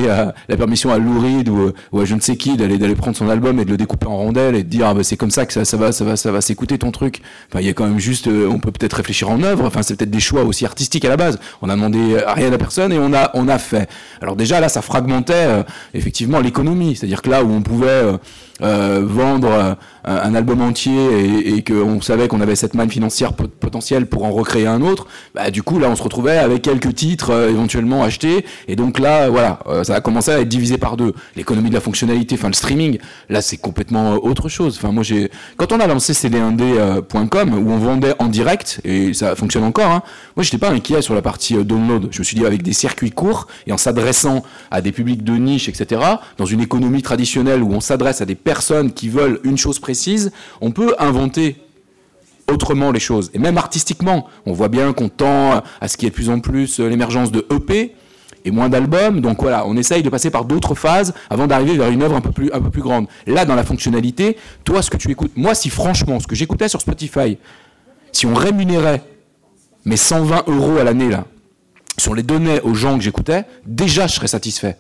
la permission à Lou Reed ou, à je ne sais qui d'aller d'aller prendre son album et de le découper en rondelles et de dire ah, bah, c'est comme ça que ça, ça va ça va ça va s'écouter ton truc. Enfin il y a quand même juste euh, on peut peut-être réfléchir en œuvre. Enfin c'est peut-être des choix aussi artistiques à la base. On a demandé rien à personne et on a on a fait. Alors déjà là ça fragmentait euh, effectivement l'économie, c'est-à-dire que là où on pouvait euh, vendre un album entier et, et qu'on savait qu'on avait cette manne financière potentielle pour en recréer un autre, bah, du coup là on se retrouvait avec quelques titres euh, éventuellement achetés et donc là voilà euh, ça a commencé à être divisé par deux. L'économie de la fonctionnalité, enfin le streaming, là c'est complètement euh, autre chose. Enfin moi j'ai quand on a lancé cd1d.com où on vendait en direct et ça fonctionne encore, hein, moi j'étais pas inquiet sur la partie download. Je me suis dit avec des circuits courts et en s'adressant à des publics de niche etc. Dans une économie traditionnelle où on s'adresse à des personnes qui veulent une chose précise on peut inventer autrement les choses. Et même artistiquement, on voit bien qu'on tend à ce qu'il y ait de plus en plus euh, l'émergence de EP et moins d'albums. Donc voilà, on essaye de passer par d'autres phases avant d'arriver vers une œuvre un peu, plus, un peu plus grande. Là, dans la fonctionnalité, toi, ce que tu écoutes, moi, si franchement, ce que j'écoutais sur Spotify, si on rémunérait mes 120 euros à l'année, là, si on les donnait aux gens que j'écoutais, déjà, je serais satisfait.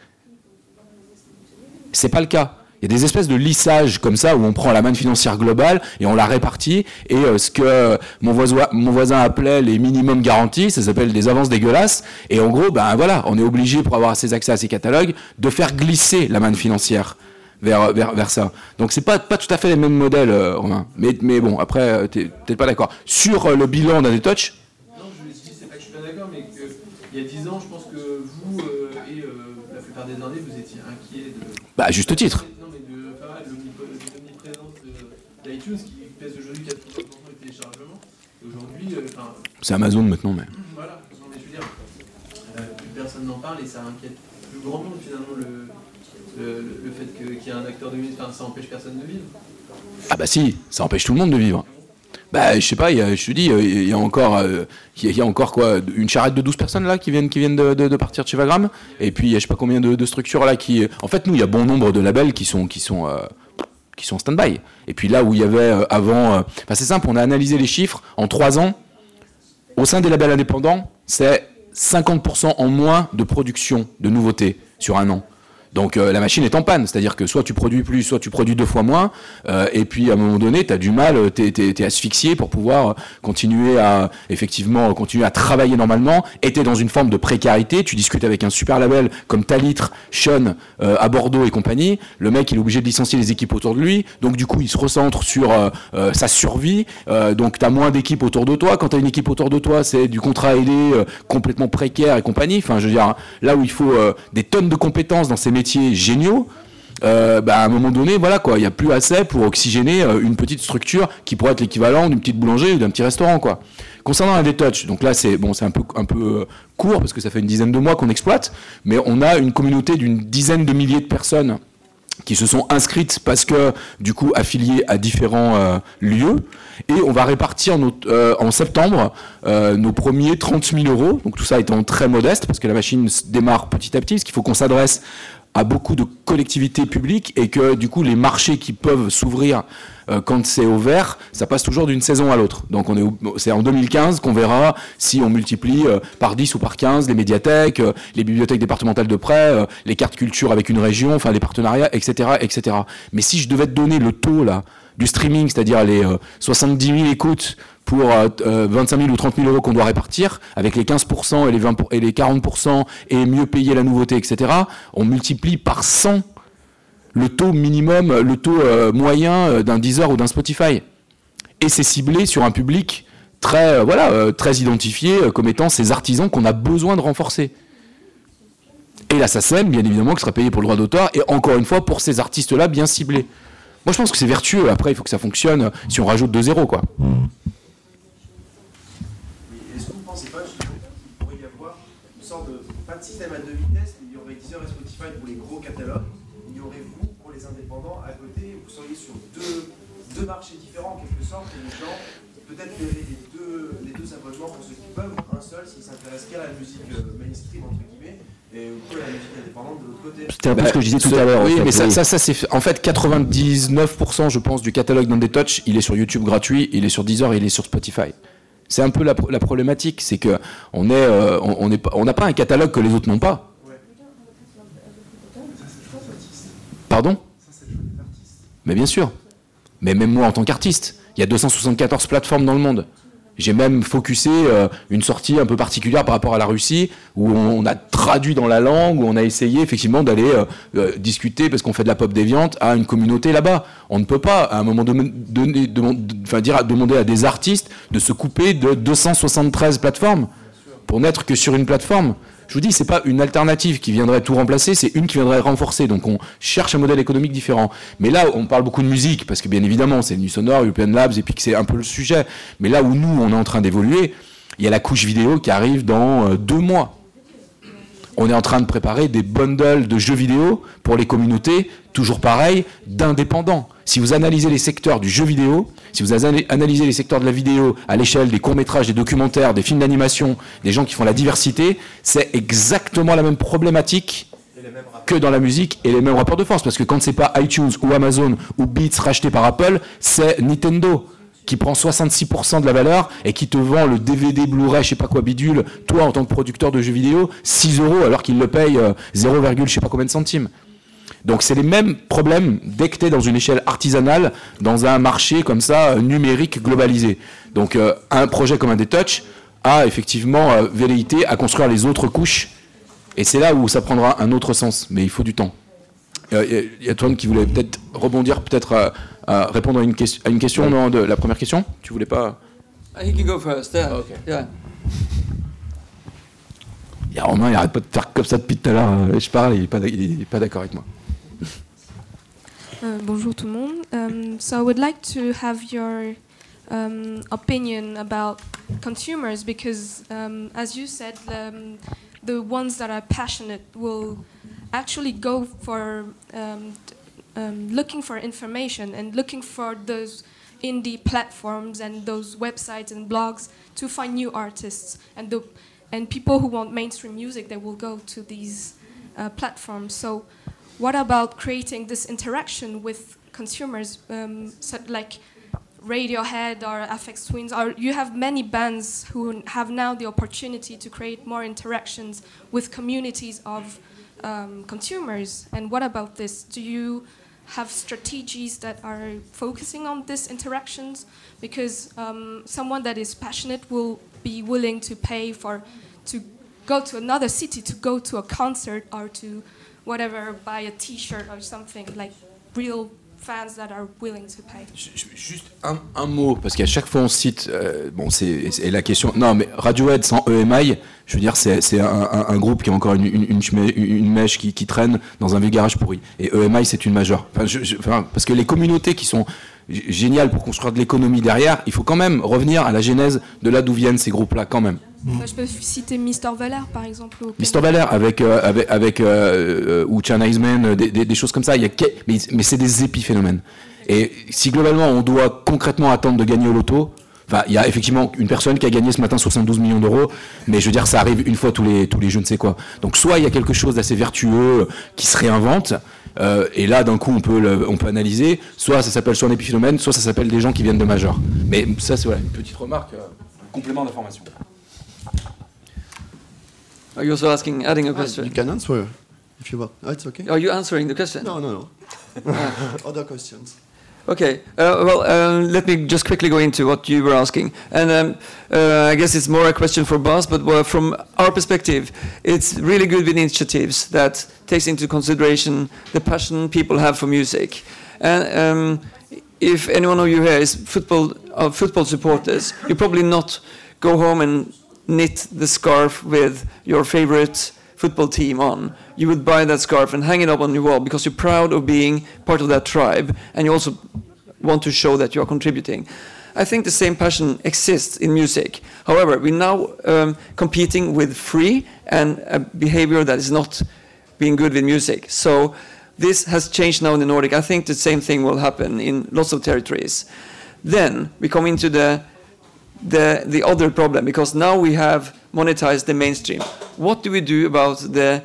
C'est pas le cas. Il y a des espèces de lissages comme ça où on prend la manne financière globale et on la répartit. Et euh, ce que mon voisin, mon voisin appelait les minimums garantis, ça s'appelle des avances dégueulasses. Et en gros, ben voilà, on est obligé pour avoir ces accès à ces catalogues de faire glisser la manne financière. Vers, vers, vers, ça. Donc c'est pas, pas tout à fait les mêmes modèles, euh, Romain. Mais, mais bon, après, euh, t'es peut-être pas d'accord. Sur le bilan d'un touch. Non, je dis, c'est pas que je suis pas d'accord, mais qu'il y a 10 ans, je pense que vous et la plupart des années, vous étiez inquiets de. Bah, à juste titre. Qui pèse aujourd'hui 80% du téléchargement. aujourd'hui, euh, c'est Amazon maintenant, mais. Voilà, je veux dire, euh, plus personne n'en parle et ça inquiète plus grand monde finalement le, le, le fait qu'il y ait un acteur de enfin, ça empêche personne de vivre. Ah bah si, ça empêche tout le monde de vivre. Bah, je sais pas, y a, je te dis, il y a encore, il y, a encore quoi, une charrette de 12 personnes là qui viennent, qui viennent de, de, partir de chez Vagram. Et puis, il y a je sais pas combien de, de, structures là qui. En fait, nous, il y a bon nombre de labels qui sont, qui sont, euh, qui sont en stand-by. Et puis là où il y avait euh, avant, euh, c'est simple, on a analysé les chiffres en trois ans. Au sein des labels indépendants, c'est 50% en moins de production de nouveautés sur un an. Donc euh, la machine est en panne, c'est-à-dire que soit tu produis plus, soit tu produis deux fois moins, euh, et puis à un moment donné, tu as du mal, tu es, asphyxié pour pouvoir continuer à effectivement continuer à travailler normalement, et tu es dans une forme de précarité, tu discutes avec un super label comme Talitre, Sean euh, à Bordeaux et compagnie, le mec il est obligé de licencier les équipes autour de lui, donc du coup il se recentre sur sa survie, donc tu as moins d'équipes autour de toi, quand tu as une équipe autour de toi, c'est du contrat aidé complètement précaire et compagnie, enfin je veux dire, là où il faut des tonnes de compétences dans ces métiers géniaux, euh, bah, à un moment donné, voilà quoi, il n'y a plus assez pour oxygéner euh, une petite structure qui pourrait être l'équivalent d'une petite boulangerie ou d'un petit restaurant. Concernant un touch donc là c'est bon, c'est un peu un peu euh, court parce que ça fait une dizaine de mois qu'on exploite, mais on a une communauté d'une dizaine de milliers de personnes qui se sont inscrites parce que du coup affiliées à différents lieux et on va répartir en septembre nos premiers 30 000 euros donc tout ça étant très modeste parce que la machine démarre petit à petit parce qu'il faut qu'on s'adresse à beaucoup de collectivités publiques et que du coup les marchés qui peuvent s'ouvrir euh, quand c'est ouvert, ça passe toujours d'une saison à l'autre. Donc on est c'est en 2015 qu'on verra si on multiplie euh, par 10 ou par 15 les médiathèques, euh, les bibliothèques départementales de prêt, les cartes culture avec une région, enfin les partenariats, etc., etc. Mais si je devais te donner le taux là du streaming, c'est-à-dire les 70 000 écoutes pour 25 euh, 000 ou 30 000 euros qu'on doit répartir, avec les 15% et les, 20 et les 40% et mieux payer la nouveauté, etc., on multiplie par 100 le taux minimum, le taux euh, moyen euh, d'un Deezer ou d'un Spotify. Et c'est ciblé sur un public très, voilà, très identifié comme étant ces artisans qu'on a besoin de renforcer. Et la SACEM, bien évidemment, qui sera payé pour le droit d'auteur, et encore une fois, pour ces artistes-là, bien ciblés. Moi, je pense que c'est vertueux. Après, il faut que ça fonctionne si on rajoute deux zéros, quoi. Système à deux vitesses, il y aurait Deezer et Spotify pour les gros catalogues, il y aurait vous pour les indépendants à côté, vous seriez sur deux, deux marchés différents en quelque sorte, et les gens peut-être verraient les deux, les deux abonnement pour ceux qui peuvent, un seul s'ils s'intéressent qu'à la musique euh, mainstream entre guillemets et que la musique indépendante de l'autre côté. C'était un peu Bah, ce que je disais tout ce- à l'heure. en Oui, fait, mais ça, oui. ça, ça, c'est en fait 99%, je pense, du catalogue d'Un Touch, il est sur YouTube gratuit, il est sur Deezer, et il est sur Spotify. C'est un peu la, pro- la problématique, c'est que on euh, on n'a pas un catalogue que les autres n'ont pas. Pardon? Mais bien sûr. Mais même moi en tant qu'artiste, il y a 274 plateformes dans le monde. J'ai même focusé euh, une sortie un peu particulière par rapport à la Russie, où on, a traduit dans la langue, où on a essayé effectivement d'aller euh, euh, discuter, parce qu'on fait de la pop déviante, à une communauté là-bas. On ne peut pas, à un moment donné, demande- enfin, dire, demander à des artistes de se couper de 273 plateformes pour n'être que sur une plateforme. Je vous dis, c'est pas une alternative qui viendrait tout remplacer, c'est une qui viendrait renforcer. Donc on cherche un modèle économique différent. Mais là, on parle beaucoup de musique, parce que bien évidemment, c'est nu European Labs, et puis que c'est un peu le sujet. Mais là où nous, on est en train d'évoluer, il y a la couche vidéo qui arrive dans euh, deux mois. On est en train de préparer des bundles de jeux vidéo pour les communautés, toujours pareil, d'indépendants. Si vous analysez les secteurs du jeu vidéo, si vous ana- analysez les secteurs de la vidéo à l'échelle des courts-métrages, des documentaires, des films d'animation, des gens qui font la diversité, c'est exactement la même problématique que dans la musique et les mêmes rapports de force. Parce que quand c'est pas iTunes ou Amazon ou Beats racheté par Apple, c'est Nintendo qui prend 66% de la valeur et qui te vend le DVD Blu-ray, je sais pas quoi bidule, toi en tant que producteur de jeux vidéo, 6 euros alors qu'il le paye euh, 0, je sais pas combien de centimes. Donc c'est les mêmes problèmes dès que tu es dans une échelle artisanale, dans un marché comme ça, euh, numérique, globalisé. Donc euh, un projet comme un Touch a effectivement euh, velléité à construire les autres couches, et c'est là où ça prendra un autre sens, mais il faut du temps. Euh, Il y a Antoine qui voulait peut-être rebondir, peut-être à, à répondre à une, question- à une question, non, de la première question Tu voulais pas? He can go first. Yeah. Okay. Yeah. Il y a Romain, il arrête pas de faire comme ça depuis tout à l'heure. euh, Je parle, il est pas d'accord avec moi. Uh, bonjour tout le monde. Um, so I would like to have your um, opinion about consumers because, um, as you said, um, the ones that are passionate will actually go for um, um, looking for information and looking for those indie platforms and those websites and blogs to find new artists and the and people who want mainstream music they will go to these uh, platforms. So what about creating this interaction with consumers, um, so like Radiohead or FX Twins? Or you have many bands who have now the opportunity to create more interactions with communities of um, consumers. And what about this? Do you have strategies that are focusing on these interactions? Because um, someone that is passionate will be willing to pay for to go to another city to go to a concert or to whatever buy a T-shirt or something like real fans that are willing to pay. Juste un, mot, parce qu'à chaque fois on cite, euh, bon c'est la question, non mais Radiohead sans EMI, je veux dire c'est un, un- groupe qui a encore une, une, mèche qui, traîne dans un vieux garage pourri. Et EMI c'est une majeure. Enfin, je- je- enfin, parce que les communautés qui sont g- géniales pour construire de l'économie derrière, il faut quand même revenir à la genèse de là d'où viennent ces groupes-là quand même. Bah, je peux citer Mr. Veller par exemple. Mr. Valère avec euh, avec, avec euh, euh, ou euh, des, des- des choses comme ça. Il y a mais, mais c'est des épiphénomènes. Et si globalement on doit concrètement attendre de gagner au loto, enfin il y a effectivement une personne qui a gagné ce matin 72 millions d'euros, mais je veux dire ça arrive une fois tous les tous les je ne sais quoi. Donc soit il y a quelque chose d'assez vertueux qui se réinvente. Euh, et là, d'un coup, on peut, le- on peut analyser. Soit ça s'appelle soit un épiphénomène, soit ça s'appelle des gens qui viennent de major. Mais ça, c'est voilà, une petite remarque, euh, complément d'information. Are you also asking, adding a Ah, question? you can answer if you want. Oh, it's okay. Are you answering the question? No, no, no. Other questions. Okay. Uh, well, uh, let me just quickly go into what you were asking, and um, uh, I guess it's more a question for Bas. But from our perspective, it's really good with initiatives that takes into consideration the passion people have for music. And um, if anyone of you here is football football supporters, you probably not go home and knit the scarf with your favorite football team on. You would buy that scarf and hang it up on your wall because you're proud of being part of that tribe and you also want to show that you are contributing. I think the same passion exists in music. However, we're now um, competing with free and a behavior that is not being good with music. So this has changed now in the Nordic. I think the same thing will happen in lots of territories. Then we come into the the the other problem because now we have monetized the mainstream. What do we do about the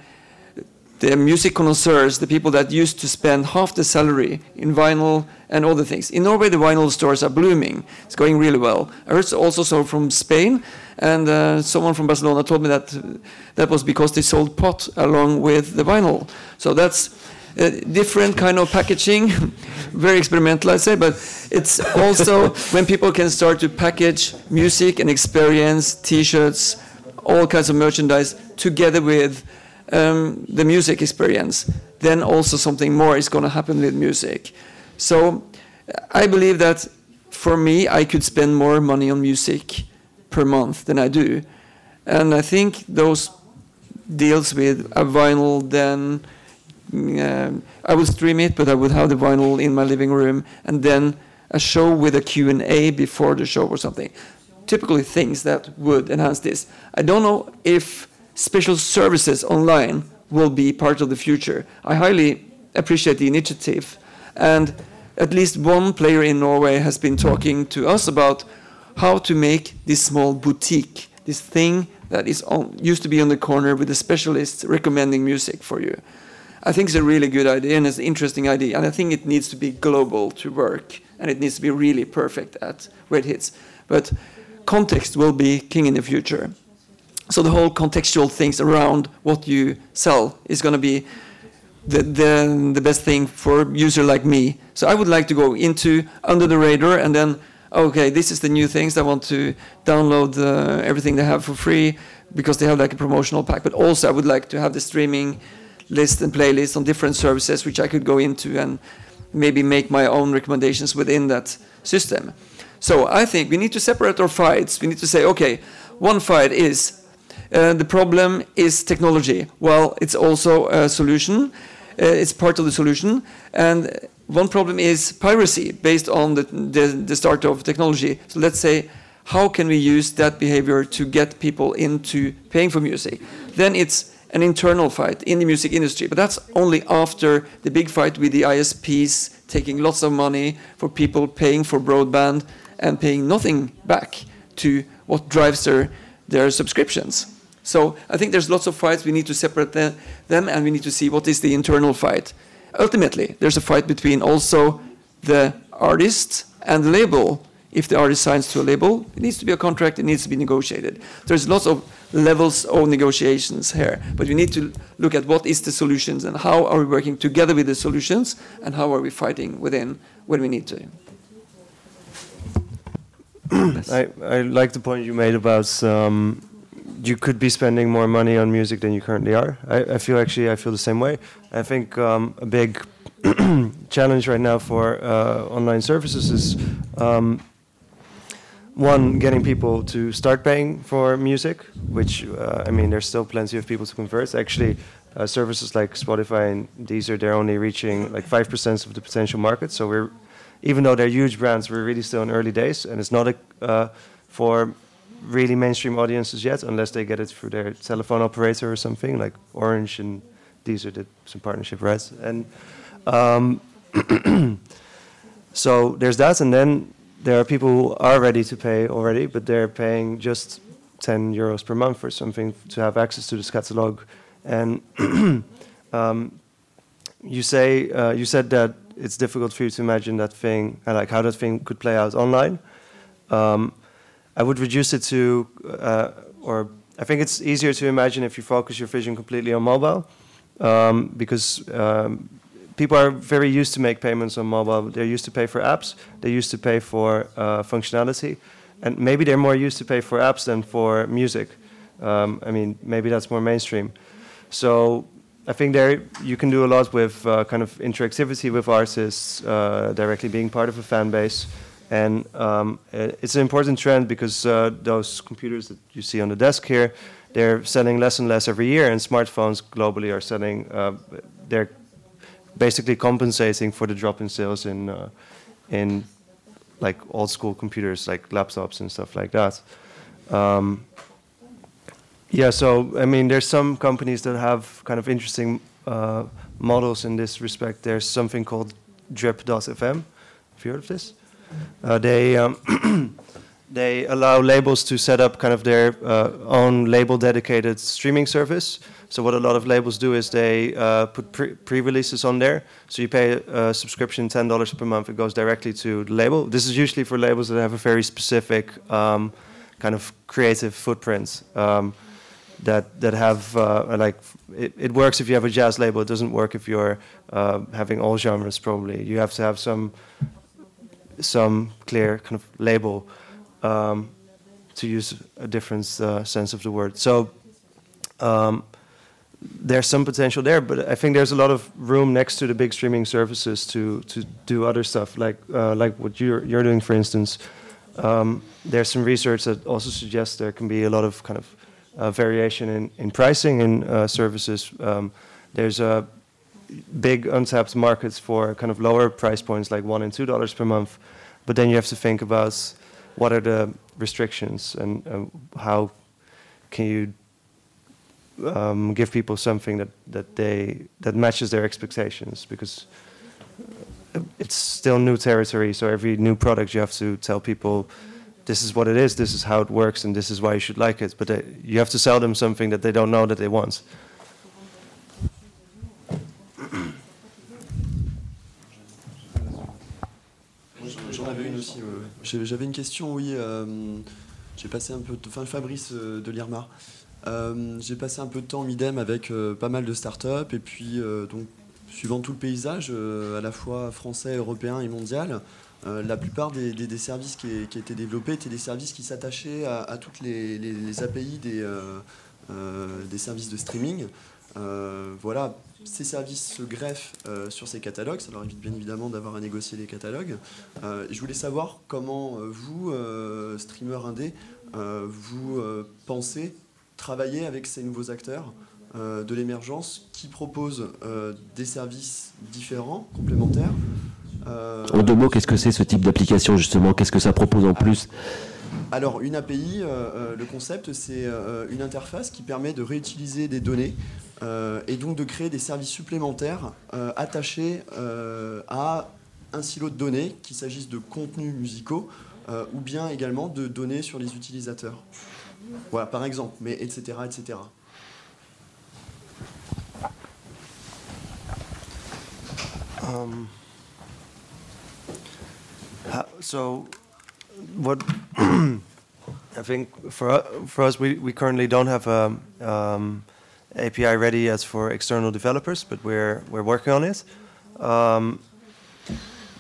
the music connoisseurs, the people that used to spend half the salary in vinyl and other things. In Norway, the vinyl stores are blooming. It's going really well. I heard also so from Spain, and uh, someone from Barcelona told me that that was because they sold pot along with the vinyl. So that's a different kind of packaging, very experimental, I'd say, but it's also when people can start to package music and experience, T-shirts, all kinds of merchandise together with um, the music experience, then also something more is going to happen with music. So I believe that for me, I could spend more money on music per month than I do. And I think those deals with a vinyl, then um, I would stream it, but I would have the vinyl in my living room, and then a show with a Q&A before the show or something. Typically things that would enhance this. I don't know if special services online will be part of the future. I highly appreciate the initiative. And at least one player in Norway has been talking to us about how to make this small boutique, this thing that is on, used to be on the corner with a specialist recommending music for you. I think it's a really good idea and it's an interesting idea. And I think it needs to be global to work and it needs to be really perfect at where it hits. But context will be king in the future. So the whole contextual things around what you sell is going to be the, the, the best thing for a user like me. So I would like to go into under the radar and then, okay, this is the new things. I want to download uh, everything they have for free because they have like a promotional pack. But also I would like to have the streaming list and playlist on different services which I could go into and maybe make my own recommendations within that system. So I think we need to separate our fights. We need to say, okay, one fight is uh, the problem is technology. Well, it's also a solution. Uh, it's part of the solution. And one problem is piracy based on the, the, the start of technology. So let's say, how can we use that behavior to get people into paying for music? Then it's an internal fight in the music industry. But that's only after the big fight with the ISPs taking lots of money for people paying for broadband and paying nothing back to what drives their, their subscriptions. So I think there's lots of fights. We need to separate them, them and we need to see what is the internal fight. Ultimately, there's a fight between also the artist and the label. If the artist signs to a label, it needs to be a contract, it needs to be negotiated. There's lots of levels of negotiations here, but we need to look at what is the solutions and how are we working together with the solutions and how are we fighting within when we need to. I, I like the point you made about um, you could be spending more money on music than you currently are. I, I feel actually I feel the same way. I think um, a big challenge right now for uh, online services is um, one getting people to start paying for music, which uh, I mean there's still plenty of people to convert. Actually, uh, services like Spotify and Deezer they're only reaching like five percent of the potential market. So we're even though they're huge brands, we're really still in early days, and it's not a uh, for really mainstream audiences yet, unless they get it through their telephone operator or something like Orange and these are some partnership, rights, And um, so there's that, and then there are people who are ready to pay already, but they're paying just 10 euros per month or something to have access to this catalog. And um, you say uh, you said that it's difficult for you to imagine that thing, uh, like how that thing could play out online. Um, I would reduce it to, uh, or I think it's easier to imagine if you focus your vision completely on mobile, um, because um, people are very used to make payments on mobile. They're used to pay for apps. They're used to pay for uh, functionality, and maybe they're more used to pay for apps than for music. Um, I mean, maybe that's more mainstream. So I think there you can do a lot with uh, kind of interactivity with artists, uh, directly being part of a fan base. And um, it's an important trend because uh, those computers that you see on the desk here, they're selling less and less every year, and smartphones globally are selling. Uh, they're basically compensating for the drop in sales in uh, in like old school computers, like laptops and stuff like that. Um, yeah, so I mean, there's some companies that have kind of interesting uh, models in this respect. There's something called Drip.fm. Have you heard of this? Uh, they um, they allow labels to set up kind of their uh, own label dedicated streaming service. So what a lot of labels do is they uh, put pre- pre-releases on there. So you pay a subscription, ten dollars per month. It goes directly to the label. This is usually for labels that have a very specific um, kind of creative footprint. Um, that that have uh, like it, it works if you have a jazz label. It doesn't work if you're uh, having all genres. Probably you have to have some some clear kind of label um, to use a different uh, sense of the word. So um, there's some potential there, but I think there's a lot of room next to the big streaming services to to do other stuff like uh, like what you're you're doing, for instance. Um, there's some research that also suggests there can be a lot of kind of variation in, in pricing in uh, services. Um, there's a big untapped markets for kind of lower price points like one and two dollars per month, but then you have to think about what are the restrictions and uh, how can you um, give people something that, that they that matches their expectations because it's still new territory. So every new product you have to tell people this is what it is, this is how it works, and this is why you should like it. But they, you have to sell them something that they don't know that they want. J'en avais une aussi. J'avais une question, oui. euh, J'ai passé un peu, de, enfin Fabrice euh, de l'IRMA. Euh, J'ai passé un peu de temps idem avec euh, pas mal de startups et puis euh, donc suivant tout le paysage, euh, à la fois français, européen et mondial, euh, la plupart des, services qui, étaient développés étaient des services qui s'attachaient à, toutes les, API des, euh, euh, des services de streaming. Voilà, ces services se greffent sur ces catalogues. Ça leur évite bien évidemment d'avoir à négocier les catalogues. Je voulais savoir comment vous, streamer indé, vous pensez travailler avec ces nouveaux acteurs de l'émergence qui proposent des services différents, complémentaires. Euh, En deux mots, qu'est-ce que c'est ce type d'application justement? Qu'est-ce que ça propose en plus? Alors, une API, euh, euh, le concept, c'est euh, une interface qui permet de réutiliser des données euh, et donc de créer des services supplémentaires euh, attachés euh, à un silo de données, qu'il s'agisse de contenus musicaux euh, ou bien également de données sur les utilisateurs. Voilà, par exemple, mais etc. etc. Um, so, what I think for for us, we, we currently don't have a um, API ready as for external developers, but we're we're working on it. Um,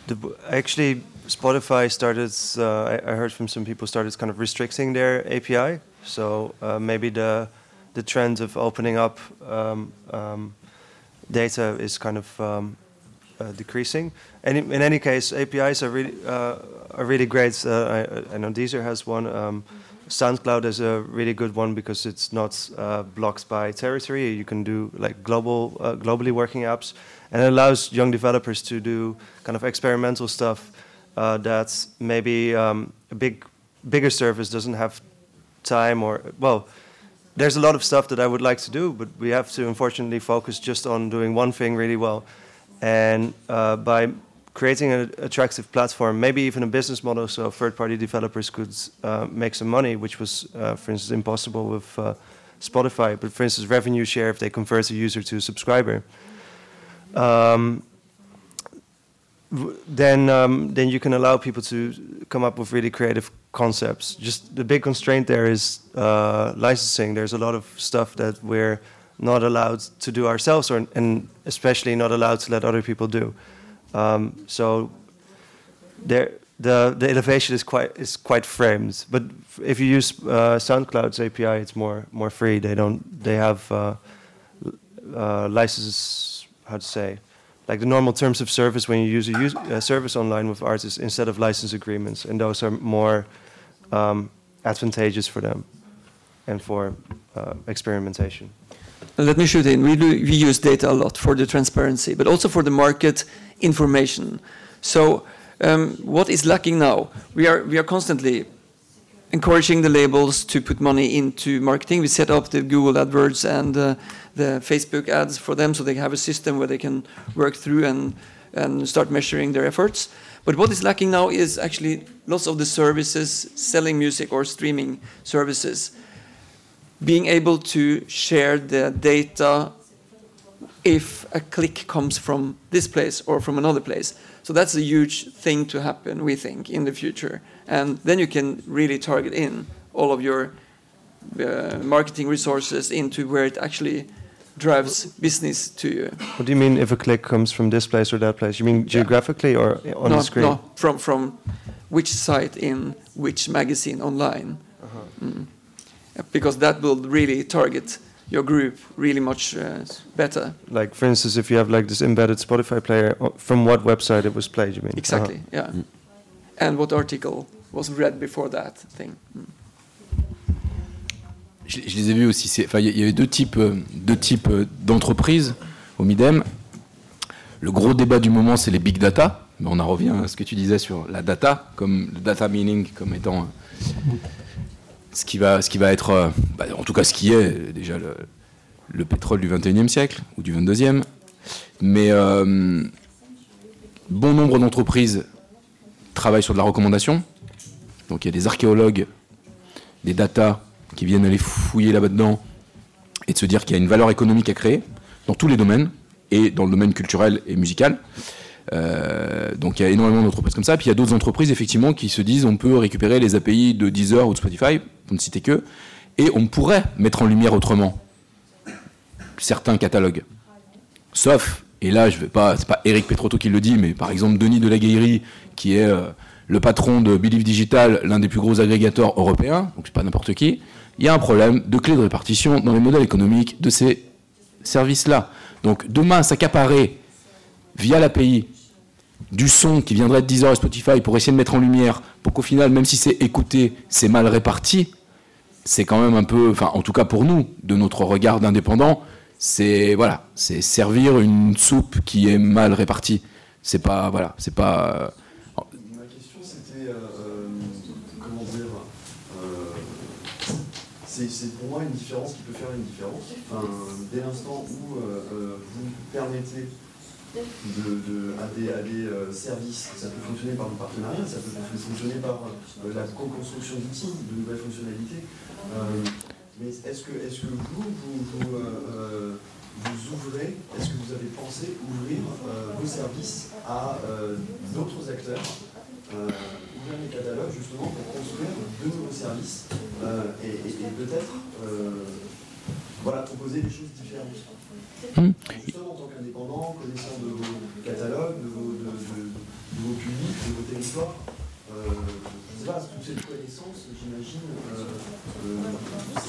the, actually, Spotify started. Uh, I, I heard from some people started kind of restricting their API. So uh, maybe the the trend of opening up um, um, data is kind of um, uh, decreasing. And in, in any case, APIs are really uh, are really great. Uh, I, I know Deezer has one. Um, SoundCloud is a really good one because it's not uh, blocked by territory. You can do like global, uh, globally working apps, and it allows young developers to do kind of experimental stuff uh, that maybe um, a big, bigger service doesn't have time or well. There's a lot of stuff that I would like to do, but we have to unfortunately focus just on doing one thing really well. And uh, by creating an attractive platform, maybe even a business model so third-party developers could uh, make some money, which was, uh, for instance, impossible with uh, Spotify. But for instance, revenue share if they convert a user to a subscriber. Um, then, um, then you can allow people to come up with really creative concepts. Just the big constraint there is uh, licensing. There's a lot of stuff that we're not allowed to do ourselves, or, and especially not allowed to let other people do. Um, so there, the the innovation is quite is quite framed. But if you use uh, SoundCloud's API, it's more more free. They don't they have uh, uh, licenses. How to say? Like the normal terms of service when you use a use, service online with artists instead of license agreements, and those are more um, advantageous for them and for uh, experimentation. Let me shoot in. We, we use data a lot for the transparency, but also for the market information. So, um, what is lacking now? We are we are constantly encouraging the labels to put money into marketing. We set up the Google AdWords and uh, the Facebook ads for them, so they have a system where they can work through and and start measuring their efforts. But what is lacking now is actually lots of the services selling music or streaming services being able to share the data if a click comes from this place or from another place. So that's a huge thing to happen, we think, in the future. And then you can really target in all of your uh, marketing resources into where it actually drives business to you. What do you mean if a click comes from this place or that place? You mean geographically or on no, the screen? No, from, from which site in which magazine online. Uh-huh. Mm. Because that will really target your group really much uh, better. Like, for instance, if you have like this embedded Spotify player, uh, from what website it was played, you mean? Exactly, Uh-huh. yeah. And what article was read before that thing. Mm. Je, je les ai vus aussi. Enfin, il y- avait deux types, euh, deux types euh, d'entreprises au Midem. Le gros débat du moment, c'est les big data. Mais on en revient à ce que tu disais sur la data, comme le data meaning, comme étant euh, ce qui va, ce qui va être, euh, bah, en tout cas ce qui est déjà le, le pétrole du 21e siècle ou du 22e. Mais euh, bon nombre d'entreprises travaillent sur de la recommandation. Donc il y a des archéologues, des data qui viennent aller fouiller là-dedans et de se dire qu'il y a une valeur économique à créer dans tous les domaines et dans le domaine culturel et musical. Euh, donc il y a énormément d'entreprises comme ça. Puis il y a d'autres entreprises effectivement qui se disent on peut récupérer les API de Deezer ou de Spotify, pour ne citer que, et on pourrait mettre en lumière autrement certains catalogues. Sauf, et là je vais pas, c'est pas Eric Petrotto qui le dit, mais par exemple Denis de la qui est euh, le patron de Believe Digital, l'un des plus gros agrégateurs européens, donc c'est pas n'importe qui, il y a un problème de clé de répartition dans les modèles économiques de ces services-là. Donc demain, s'accaparer via l'API du son qui viendrait de Deezer et Spotify pour essayer de mettre en lumière, pour qu'au final, même si c'est écouté, c'est mal réparti, c'est quand même un peu, enfin en tout cas pour nous, de notre regard d'indépendant, c'est voilà, c'est servir une soupe qui est mal répartie. C'est pas voilà, c'est pas. Ma question c'était, euh, euh, comment dire, euh, c'est pour moi une différence qui peut faire une différence. Dès l'instant où vous permettez de, de- à des, à des euh, services, ça peut fonctionner par le partenariat, ça peut fonctionner par euh, la co-construction d'outils, de nouvelles fonctionnalités. Euh, mais est-ce que, est que vous, vous, vous, vous ouvrez, est-ce que vous avez pensé ouvrir vos services à d'autres acteurs ouvrir les catalogues justement pour construire de nouveaux services et, et- et peut-être voilà, proposer des choses différentes? Hmm. Justement en tant connaissant de vos catalogues, de vos, de, de- de vos publics, de vos territoires. Euh, je ne sais pas, toute cette connaissance, j'imagine, euh, euh,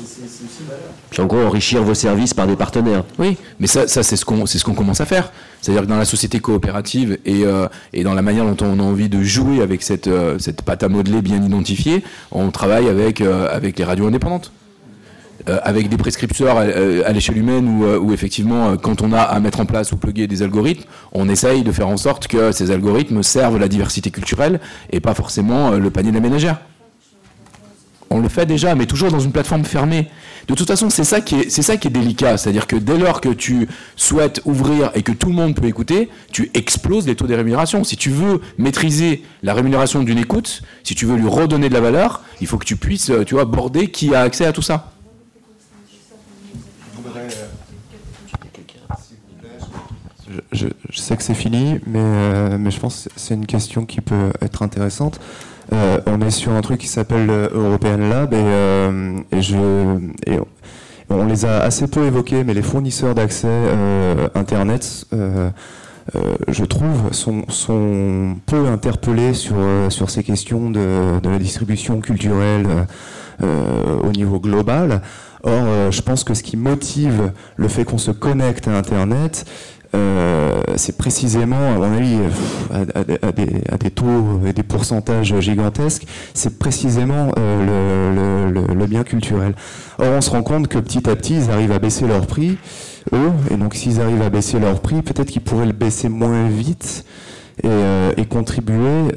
c'est aussi une valeur. Puis en gros, enrichir vos services par des partenaires. Oui, mais ça, ça c'est ce qu'on c'est ce qu'on commence à faire. C'est-à-dire que dans la société coopérative et, euh, et dans la manière dont on a envie de jouer avec cette, euh, cette pâte à modeler bien identifiée, on travaille avec, euh, avec les radios indépendantes. Euh, avec des prescripteurs à, euh, l'échelle humaine où, euh, effectivement, quand on a à mettre en place ou plugger des algorithmes, on essaye de faire en sorte que ces algorithmes servent la diversité culturelle et pas forcément le panier de la ménagère. On le fait déjà, mais toujours dans une plateforme fermée. De toute façon, c'est ça qui est, c'est ça qui est délicat. C'est-à-dire que dès lors que tu souhaites ouvrir et que tout le monde peut écouter, tu exploses les taux des rémunérations. Si tu veux maîtriser la rémunération d'une écoute, si tu veux lui redonner de la valeur, il faut que tu puisses, tu vois, border qui a accès à tout ça. Je, sais que c'est fini, mais, euh, mais je pense que c'est une question qui peut être intéressante. Euh, on est sur un truc qui s'appelle le European Lab et, euh, on- les a assez peu évoqués, mais les fournisseurs d'accès Internet, je trouve, sont, peu interpellés sur, ces questions de, la distribution culturelle au niveau global. Or, je pense que ce qui motive le fait qu'on se connecte à Internet, euh, c'est précisément, à mon avis, à, des, taux et des pourcentages gigantesques, c'est précisément euh, le, bien culturel. Or, on se rend compte que petit à petit, ils arrivent à baisser leur prix, eux, et donc s'ils arrivent à baisser leur prix, peut-être qu'ils pourraient le baisser moins vite et, euh, contribuer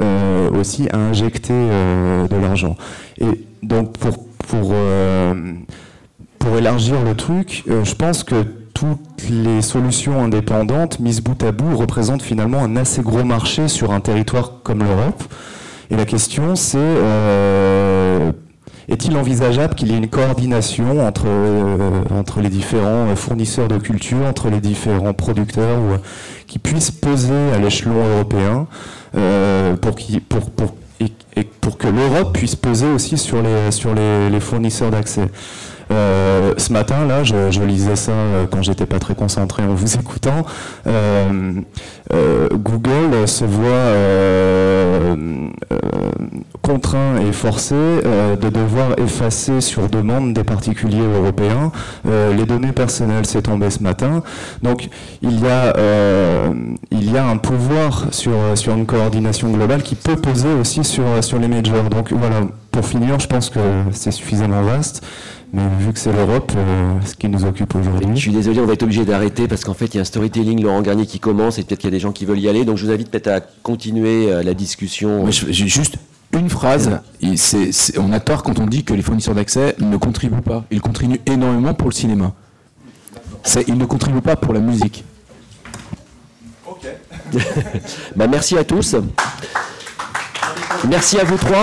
aussi à injecter de l'argent. Et donc, pour, pour, élargir le truc, je pense que toutes les solutions indépendantes mises bout à bout représentent finalement un assez gros marché sur un territoire comme l'Europe. Et la question c'est euh, est-il envisageable qu'il y ait une coordination entre, euh, entre les différents fournisseurs de culture, entre les différents producteurs, ou, qui puissent peser à l'échelon européen euh, pour, qui, pour, pour, et, pour que l'Europe puisse peser aussi sur les, sur les fournisseurs d'accès? Euh, ce matin, là, je, je lisais ça euh, quand j'étais pas très concentré en vous écoutant. Euh, euh, Google se voit euh, contraint et forcé de devoir effacer sur demande des particuliers européens les données personnelles. C'est tombé ce matin. Donc il y a, il y a un pouvoir sur, sur une coordination globale qui peut peser aussi sur, sur les majors. Donc voilà, pour finir, je pense que c'est suffisamment vaste. Mais vu que c'est l'Europe, euh, ce qui nous occupe aujourd'hui. Je suis désolé, on va être obligé d'arrêter parce qu'en fait, il y a un storytelling Laurent Garnier qui commence et peut-être qu'il y a des gens qui veulent y aller. Donc, je vous invite peut-être à continuer euh, la discussion. Mais je- J'ai juste une phrase. On a tort quand on dit que les fournisseurs d'accès ne contribuent pas. Ils contribuent énormément pour le cinéma. Ils ne contribuent pas pour la musique. Bah, merci à tous. Merci à vous trois.